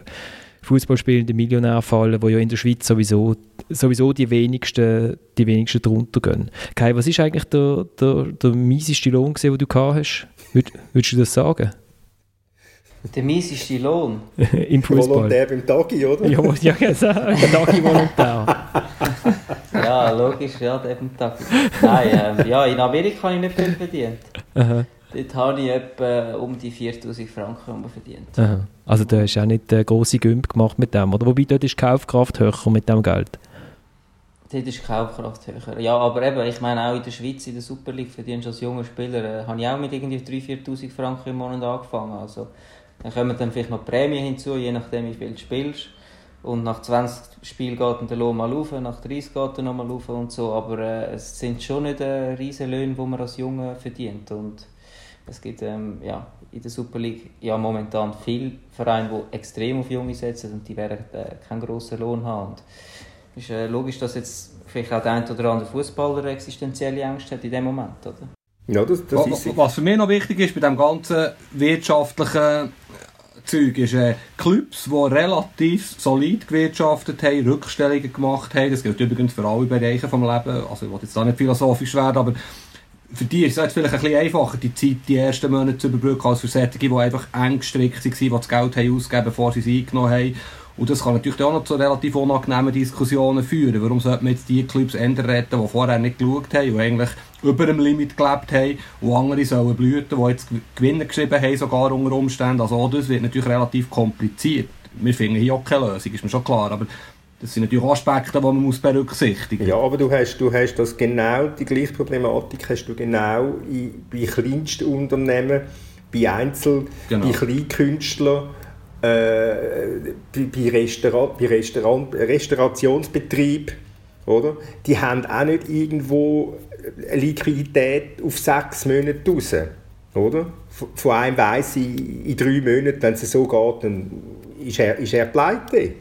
Fußballspielenden Millionär fallen, wo ja in der Schweiz sowieso, sowieso die wenigsten, die wenigsten drunter gehen. Kai, was ist eigentlich der, der, der mieseste Lohn, den du gehabt hast? Würd, würdest du das sagen? Der mieseste Lohn? [LAUGHS] Im Fußball. Volontär beim Tagi, oder? Ja, ja genau. [LAUGHS] Tagi-Volontär. [LAUGHS] ja, logisch, ja, der beim Tagi. Nein, ähm, ja, in Amerika habe ich nicht viel verdient. Aha. Dort habe ich etwa um die 4000 Franken verdient. Aha. Also du hast auch nicht eine grosse Gümp gemacht mit dem, oder? Wobei dort ist die Kaufkraft höher mit dem Geld. Dort ist die Kaufkraft höher. Ja, aber eben, ich meine auch in der Schweiz, in der Super League, verdienst du als junger Spieler, äh, habe ich auch mit irgendwie 3'000, 4'000 Franken im Monat angefangen. Also, dann kommen dann vielleicht noch Prämien hinzu, je nachdem wie viel du spielst. Und nach 20 Spielen geht der Lohn mal rauf, nach 30 geht er nochmal rauf und so. Aber äh, es sind schon nicht äh, riesen Löhne, die man als Junge verdient. Und es gibt ähm, ja, in der Super League ja momentan viele Vereine, die extrem auf Junge setzen und die werden äh, keinen grossen Lohn haben. Und ist äh, logisch, dass jetzt vielleicht auch der ein oder andere Fußballer existenzielle Ängste hat in dem Moment, oder? Ja, das, das was, ist was für mich noch wichtig ist bei dem ganzen wirtschaftlichen Zeug ist äh, Clubs, die relativ solid gewirtschaftet haben, Rückstellungen gemacht haben. Das gilt übrigens für alle Bereiche des Lebens. Also ich will jetzt da nicht philosophisch werden, aber für die ist es jetzt vielleicht ein bisschen einfacher, die Zeit, die ersten Monate zu überbrücken, als für solche, die einfach eng gestrickt waren, die das Geld haben ausgegeben bevor sie es eingenommen haben. Und das kann natürlich auch noch zu relativ unangenehmen Diskussionen führen. Warum sollte man jetzt die Clubs ändern retten, die vorher nicht geschaut haben, die eigentlich über dem Limit gelebt haben, und andere sollen blüten, die jetzt Gewinne geschrieben haben, sogar unter Umständen. Also auch das wird natürlich relativ kompliziert. Wir finden hier auch keine Lösung, ist mir schon klar, aber das sind natürlich Aspekte, die man muss berücksichtigen muss. Ja, aber du hast, du hast das genau, die gleiche Problematik hast du genau in, bei kleinsten Unternehmen, bei Einzel, Genau. bei Kleinkünstlern, äh, bei, Restaurant, bei Restaurant, Restaurationsbetrieb, oder? Die haben auch nicht irgendwo Liquidität auf sechs Monate raus, oder? Von einem weiss ich, in drei Monaten, wenn es so geht, dann ist er, ist er pleite,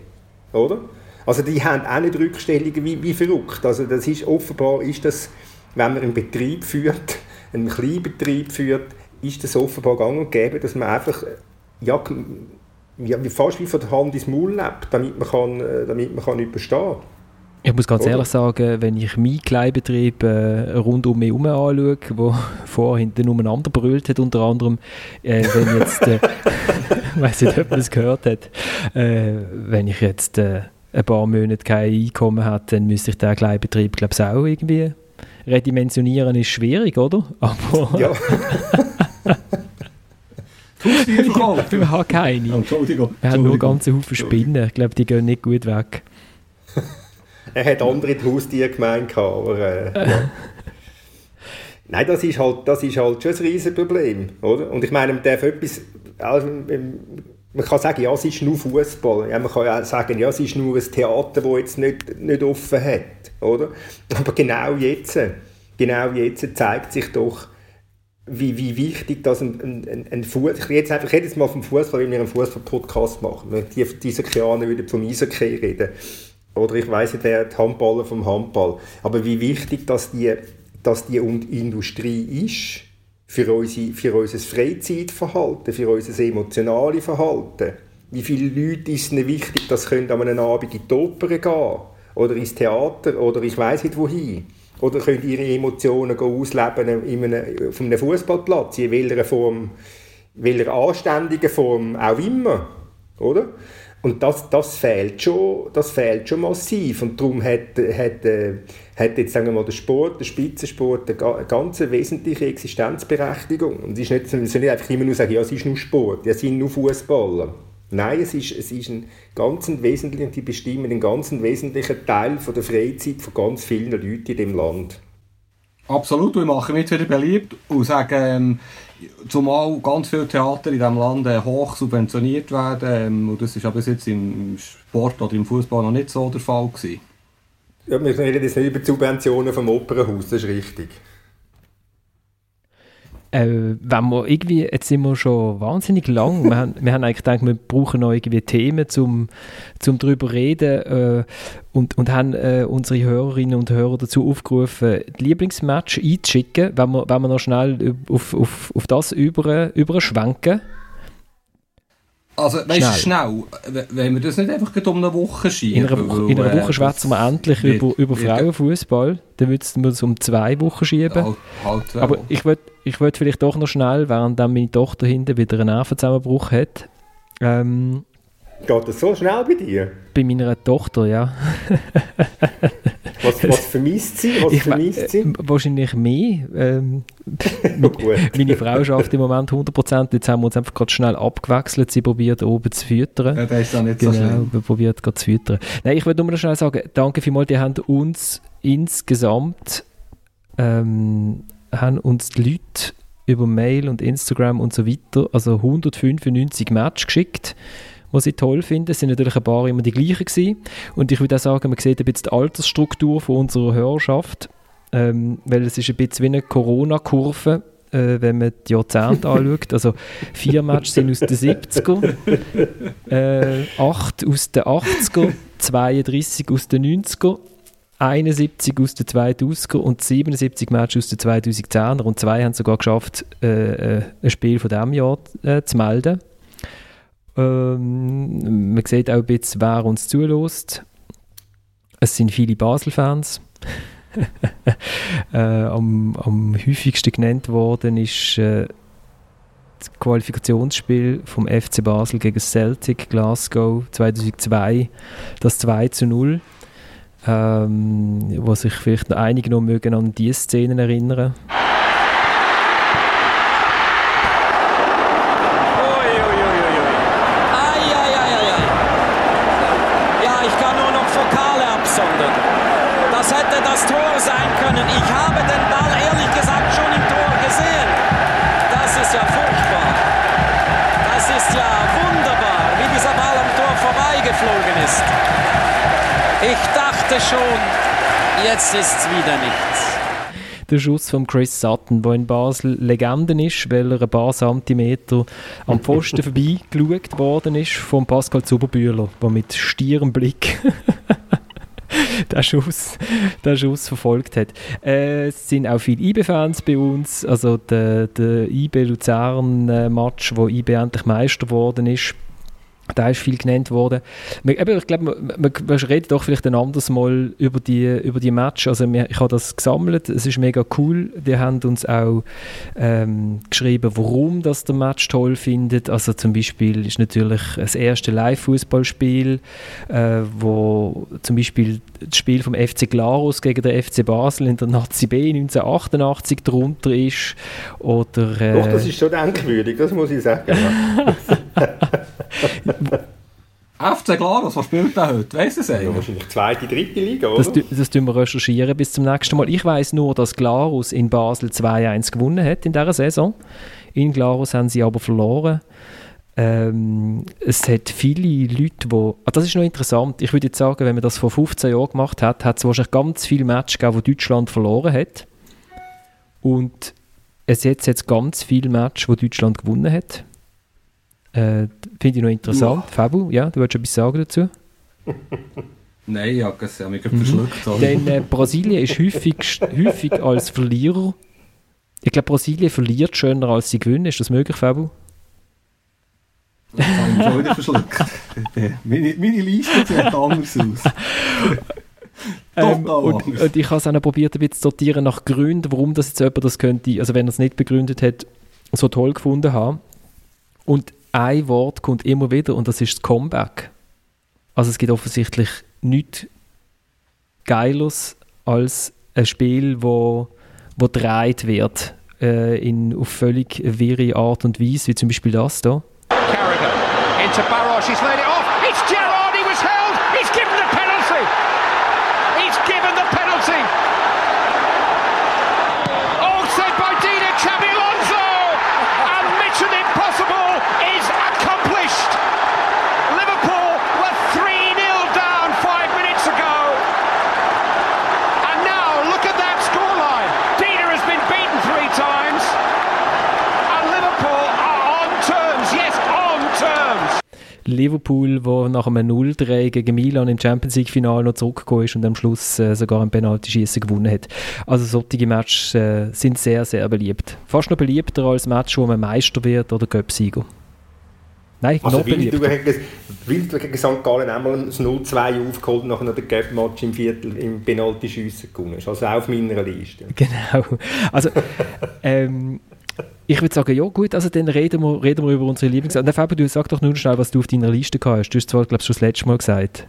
oder? Also die haben auch nicht Rückstellungen wie, wie verrückt. Also das ist, offenbar ist das, wenn man einen Betrieb führt, [LAUGHS] einen Kleinbetrieb führt, ist das offenbar gang und gäbe, dass man einfach ja, ja, wie- fast wie von der Hand ins Maul lebt, damit man, kann, äh, damit man kann überstehen Ich muss ganz Oder? ehrlich sagen, wenn ich meinen Kleinbetrieb äh, rund um mich herum anschaue, wo [LAUGHS] hinten umeinander brüllt hat, unter anderem, äh, wenn jetzt, äh, [LAUGHS] ich weiß nicht, ob man es gehört hat, äh, wenn ich jetzt äh, ein paar Monate kein Einkommen habe, dann müsste ich den Kleinbetrieb, glaube ich, auch irgendwie redimensionieren, ist schwierig, oder? Aber Ja, [LAUGHS] Haustiere verkaufen. wir haben keine. Oh, Entschuldigung. Wir haben nur ganze Haufen Spinnen. Ich glaube, die gehen nicht gut weg. er hat andere die Haustiere gemeint, aber äh, ja. [LAUGHS] Nein, das ist, halt, das ist halt schon ein Riesenproblem, oder? Und ich meine, man darf etwas, also, ähm, man kann sagen, ja, es ist nur Fußball. Ja, man kann ja auch sagen, ja, es ist nur ein Theater, das jetzt nicht, nicht offen hat, oder? Aber genau jetzt, genau jetzt zeigt sich doch, wie, wie wichtig das ein, ein, ein, Fuß, ich rede jetzt einfach jedes Mal vom Fußball, wenn wir einen Fußball-Podcast machen. Wenn die, diese Kianer wieder vom Eishockey reden. Oder ich weiss nicht, wer die Handballer vom Handball. Aber wie wichtig dass die, dass die Industrie ist für, unsere, für unser Freizeitverhalten, für unser emotionales Verhalten. Wie viele Leute ist es wichtig, dass sie an einem Abend in die Oper gehen oder ins Theater oder ich weiß nicht wohin. Oder können ihre Emotionen ausleben in einem, auf einem Fußballplatz, in welcher Form, welcher anständigen Form auch immer. Oder? Und das, das, fehlt schon, das fehlt schon massiv. Und darum hat, hat, äh, hat jetzt sagen wir mal, der Sport, der Spitzensport, eine ga- ganz wesentliche Existenzberechtigung. Und es ist nicht, man soll nicht einfach immer nur sagen, ja, es ist nur Sport, ja, es sind nur Fußballer. Nein, es ist, es ist ein ganz wesentlicher, die bestimmen einen ganz wesentlichen Teil von der Freizeit von ganz vielen Leuten in dem Land. Absolut, und ich mache mich jetzt wieder beliebt und sage, ähm, zumal ganz viele Theater in diesem Land äh, hoch subventioniert werden, ähm, und das ist aber bis jetzt im Sport oder im Fußball noch nicht so der Fall gewesen. Ja, wir reden jetzt nicht über die Subventionen vom Opernhaus, das ist richtig. Äh, wenn wir irgendwie, jetzt sind wir schon wahnsinnig lang, wir, haben, wir haben eigentlich gedacht, wir brauchen noch irgendwie Themen zum, zum drüber reden äh, und, und haben äh, unsere Hörerinnen und Hörer dazu aufgerufen, die Lieblingsmatch einzuschicken, wenn wir, wenn wir noch schnell auf, auf, auf das über, überschwenken. Also, weißt du, schnell, w- wenn wir das nicht einfach um eine Woche schieben. In einer, Woche- weil, in einer äh, Woche schwätzen wir endlich wird- über, über Frauenfußball, dann müssten wir es um zwei Wochen schieben. Halt, halt. Aber ich würde ich würd vielleicht doch noch schnell, während dann meine Tochter hinten wieder einen Nervenzusammenbruch hat, ähm, Geht das so schnell bei dir? bei meiner Tochter, ja. [LAUGHS] Was, was vermisst sie? Was Ich, vermisst sie? äh, wahrscheinlich mehr. Ähm, [LAUGHS] Meine Frau schafft im Moment 100%, jetzt haben wir uns einfach gerade schnell abgewechselt, sie probiert oben zu füttern. Ja, das ist dann nicht genau, so schlimm. wir probiert gerade zu füttern. Nein, ich würde nur noch schnell sagen, danke vielmals, die haben uns insgesamt, ähm, haben uns die Leute über Mail und Instagram und so weiter, also 195 Matches geschickt was ich toll finde. Es sind natürlich ein paar immer die gleichen gewesen. Und ich würde auch sagen, man sieht ein bisschen die Altersstruktur von unserer Hörerschaft, ähm, weil es ist ein bisschen wie eine Corona-Kurve, äh, wenn man die Jahrzehnte [LAUGHS] anschaut. Also vier Matches sind aus den 70er, äh, acht aus den 80er, 32 aus den 90er, 71 aus den 2000er und 77 Matches aus den 2010er und zwei haben sogar geschafft, äh, äh, ein Spiel von diesem Jahr äh, zu melden. Ähm, man sieht auch ein bisschen, wer uns zulässt. Es sind viele Basel-Fans. [LAUGHS] äh, am, am häufigsten genannt worden ist äh, das Qualifikationsspiel vom FC Basel gegen Celtic Glasgow 2002, das 2 zu 0. Ähm, wo sich vielleicht einige noch mögen an diese Szenen erinnern. Der Schuss von Chris Sutton, der in Basel Legende ist, weil er ein paar Zentimeter am Pfosten [LAUGHS] vorbei geschaut worden ist von Pascal Zuberbühler, der mit stierem Blick [LAUGHS] den Schuss, den Schuss verfolgt hat. Äh, es sind auch viele IB-Fans bei uns, also der, der IB-Luzern-Match, wo IB endlich Meister geworden ist, da ist viel genannt worden. Wir, eben, ich glaube, wir, wir reden doch vielleicht ein anderes Mal über die, über die Match. Also wir, ich habe das gesammelt, es ist mega cool. Die haben uns auch ähm, geschrieben, warum das der Match toll findet. Also zum Beispiel ist natürlich das erste Live-Fußballspiel, äh, wo zum Beispiel das Spiel vom FC Glarus gegen den FC Basel in der Nazi B 1988 drunter ist. Oder, äh, Doch, das ist schon denkwürdig, das muss ich sagen. [LAUGHS] [LAUGHS] FC Glarus, was spielt der heute? Weiss es Ja, eigentlich? wahrscheinlich zweite, dritte Liga, oder? Das, das tun wir recherchieren bis zum nächsten Mal. Ich weiß nur, dass Glarus in Basel 2-1 gewonnen hat in dieser Saison. In Glarus haben sie aber verloren. Ähm, es hat viele Leute, die. Ah, das ist noch interessant. Ich würde jetzt sagen, wenn man das vor 15 Jahren gemacht hat, hat es wahrscheinlich ganz viele Matches gegeben, wo Deutschland verloren hat. Und es hat jetzt ganz viele Matches, wo Deutschland gewonnen hat. Äh, Finde ich noch interessant. Fabu, ja, du wolltest etwas sagen dazu? [LAUGHS] Nein, ich habe es ja mich Mhm. verschluckt. Denn äh, Brasilien ist häufig, [LAUGHS] häufig als Verlierer. Ich glaube, Brasilien verliert schöner als sie gewinnen. Ist das möglich, Fabu? Ich habe mich schon wieder verschluckt. [LAUGHS] meine, meine Liste sieht anders aus. Ähm, und, und ich habe es auch noch probiert, ein bisschen zu sortieren nach Gründen, warum das jetzt jemand das könnte, also wenn er es nicht begründet hat, so toll gefunden haben. Und ein Wort kommt immer wieder und das ist das Comeback. Also es gibt offensichtlich nichts Geiles als ein Spiel, wo, wo gedreht wird äh, in, auf völlig wirre Art und Weise, wie zum Beispiel das hier. Carragher into Barros. He's Liverpool, wo nach einem 0-3 gegen Milan im Champions League-Finale noch zurückgekommen ist und am Schluss äh, sogar ein Penalty-Schießen gewonnen hat. Also solche Matches äh, sind sehr, sehr beliebt. Fast noch beliebter als Match, wo man Meister wird oder Göpsieger. Nein, Also noch beliebter. Winterthur gegen St. Gallen einmal das 0-2 aufgeholt und nachher noch den Gap-Match im Viertel im Penalty-Schiessen gewonnen. Ist also auch auf meiner Liste. [LAUGHS] Genau. Also, ähm, ich würde sagen, ja gut, also dann reden wir, reden wir über unsere Lieblings... Und Fabi, du sag doch nur schnell, was du auf deiner Liste gehabt hast. Du hast zwar, glaube ich, schon das letzte Mal gesagt.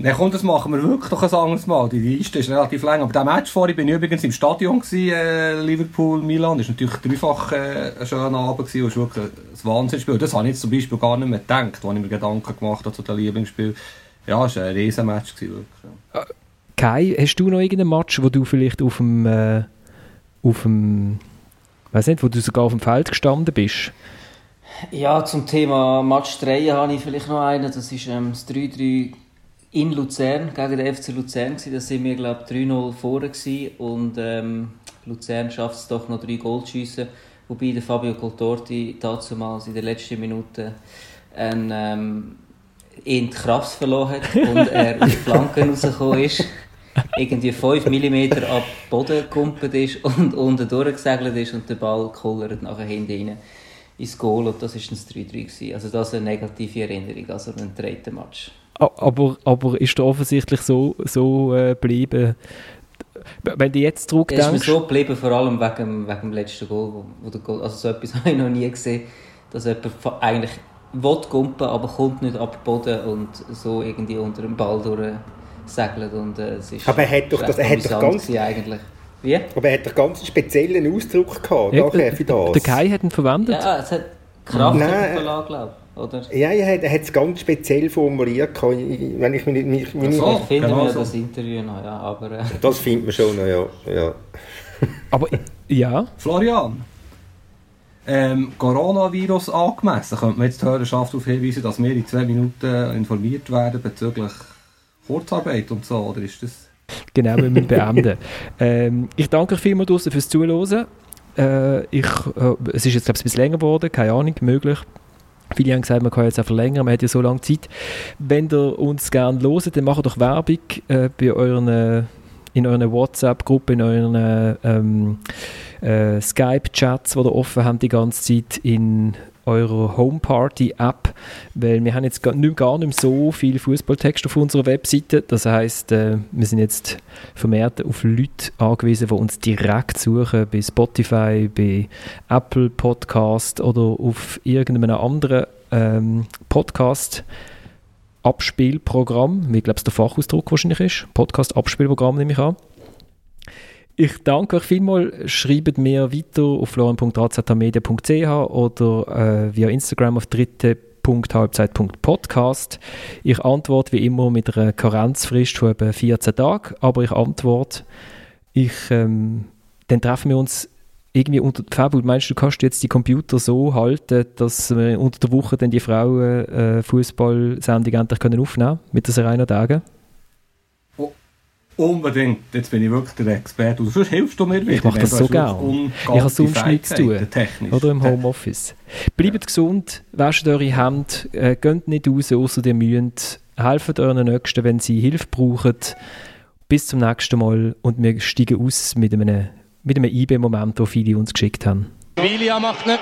Nein, komm, das machen wir wirklich noch ein anderes Mal. Die Liste ist relativ lang. Aber der Match vorher, bin ich übrigens im Stadion gewesen, äh, Liverpool-Milan. Das war natürlich dreifach äh, ein schöner Abend gewesen. Das ist wirklich ein Wahnsinnsspiel. Das habe ich jetzt zum Beispiel gar nicht mehr gedacht, als ich mir Gedanken gemacht habe zu dem Lieblingsspiel. Ja, es war ein riesen Match gewesen, wirklich. Kai, hast du noch irgendeinen Match, wo du vielleicht auf dem, äh, auf dem, weiß nicht, wo du sogar auf dem Feld gestanden bist? Ja, zum Thema Match 3 habe ich vielleicht noch einen. Das ist ähm, das 3-3 in Luzern, gegen den FC Luzern. Da sind wir, glaube ich, 3-0 vorne und ähm, Luzern schafft es doch noch drei Goal zu schiessen. Wobei der Fabio Coltorti damals in den letzten Minuten ein, ähm, in die Kraft verloren hat und er auf die Flanken [LAUGHS] rausgekommen ist. Irgendwie 5 mm ab Boden gekumpelt ist und unten durchgesegelt ist und der Ball kullert nachher hinten rein ins Goal und das war ein 3-3 gewesen. Also das ist eine negative Erinnerung, also ein dritten Match. Aber, aber ist er offensichtlich so, so äh, geblieben, wenn du jetzt zurückdenkst... Er ist mir so geblieben, vor allem wegen, wegen dem letzten Goal, wo, wo der Goal, also so etwas [LAUGHS] habe ich noch nie gesehen, dass jemand eigentlich will gumpen, aber kommt nicht ab den Boden und so irgendwie unter dem Ball durchsegelt und äh, es ist Aber er hat doch das, er hat doch ganz... Eigentlich. Wie? Aber er hat doch ganz einen speziellen Ausdruck gehabt, ja, nachher für das. Der Kai hat ihn verwendet? Ja, es hat Kraft Nein, verlassen, glaube ich. Oder? Ja, er hat, er hat es ganz speziell formuliert. Wenn ich mich, mich, mich so, ich finde genau so. das Interview noch, ja. Aber, äh. Das findet man schon noch, ja. ja. [LAUGHS] aber, ja. Florian, ähm, Coronavirus angemessen, könnte man jetzt die Hörerschaft darauf hinweisen, dass wir in zwei Minuten informiert werden bezüglich Kurzarbeit und so, oder ist das... Genau, wir müssen beenden. [LAUGHS] ähm, ich danke euch vielmals fürs Zuhören. Äh, ich, äh, es ist jetzt glaube ich, ein bisschen länger geworden, keine Ahnung, möglich. Viele haben gesagt, man kann jetzt auch verlängern, man hat ja so lange Zeit. Wenn ihr uns gerne hört, dann macht doch Werbung äh, bei euren, äh, in eurer WhatsApp-Gruppe, in euren ähm, äh, Skype-Chats, die ihr offen habt die ganze Zeit in eurer Homeparty-App, weil wir haben jetzt gar nicht, gar nicht so viel Fußballtext auf unserer Webseite. Das heißt, äh, wir sind jetzt vermehrt auf Leute angewiesen, die uns direkt suchen bei Spotify, bei Apple Podcast oder auf irgendeinem anderen ähm, Podcast. Abspielprogramm, wie glaube ich der Fachausdruck wahrscheinlich ist. Podcast-Abspielprogramm nehme ich an. Ich danke euch vielmals. Schreibt mir weiter auf florian.razatamedia.ch oder äh, via Instagram auf dritte.halbzeit.podcast. Ich antworte wie immer mit einer Karenzfrist von etwa 14 Tagen, aber ich antworte. Ich, ähm, dann treffen wir uns irgendwie unter Fabio, meinst du, du kannst jetzt die Computer so halten, dass wir unter der Woche dann die Frauen äh, Fußballsendung endlich können aufnehmen mit den Serena Tagen? Unbedingt. Jetzt bin ich wirklich der Experte. Und sonst hilfst du mir wieder. Ich mache das so gerne. Ich habe sonst nichts zu tun. Oder im Homeoffice. Bleibt ja. gesund, wascht eure Hände, äh, geht nicht raus, außer ihr müsst. Helft euren Nächsten, wenn sie Hilfe brauchen. Bis zum nächsten Mal und wir steigen aus mit einem, mit einem IB-Moment, den viele uns geschickt haben. Emilia macht nicht.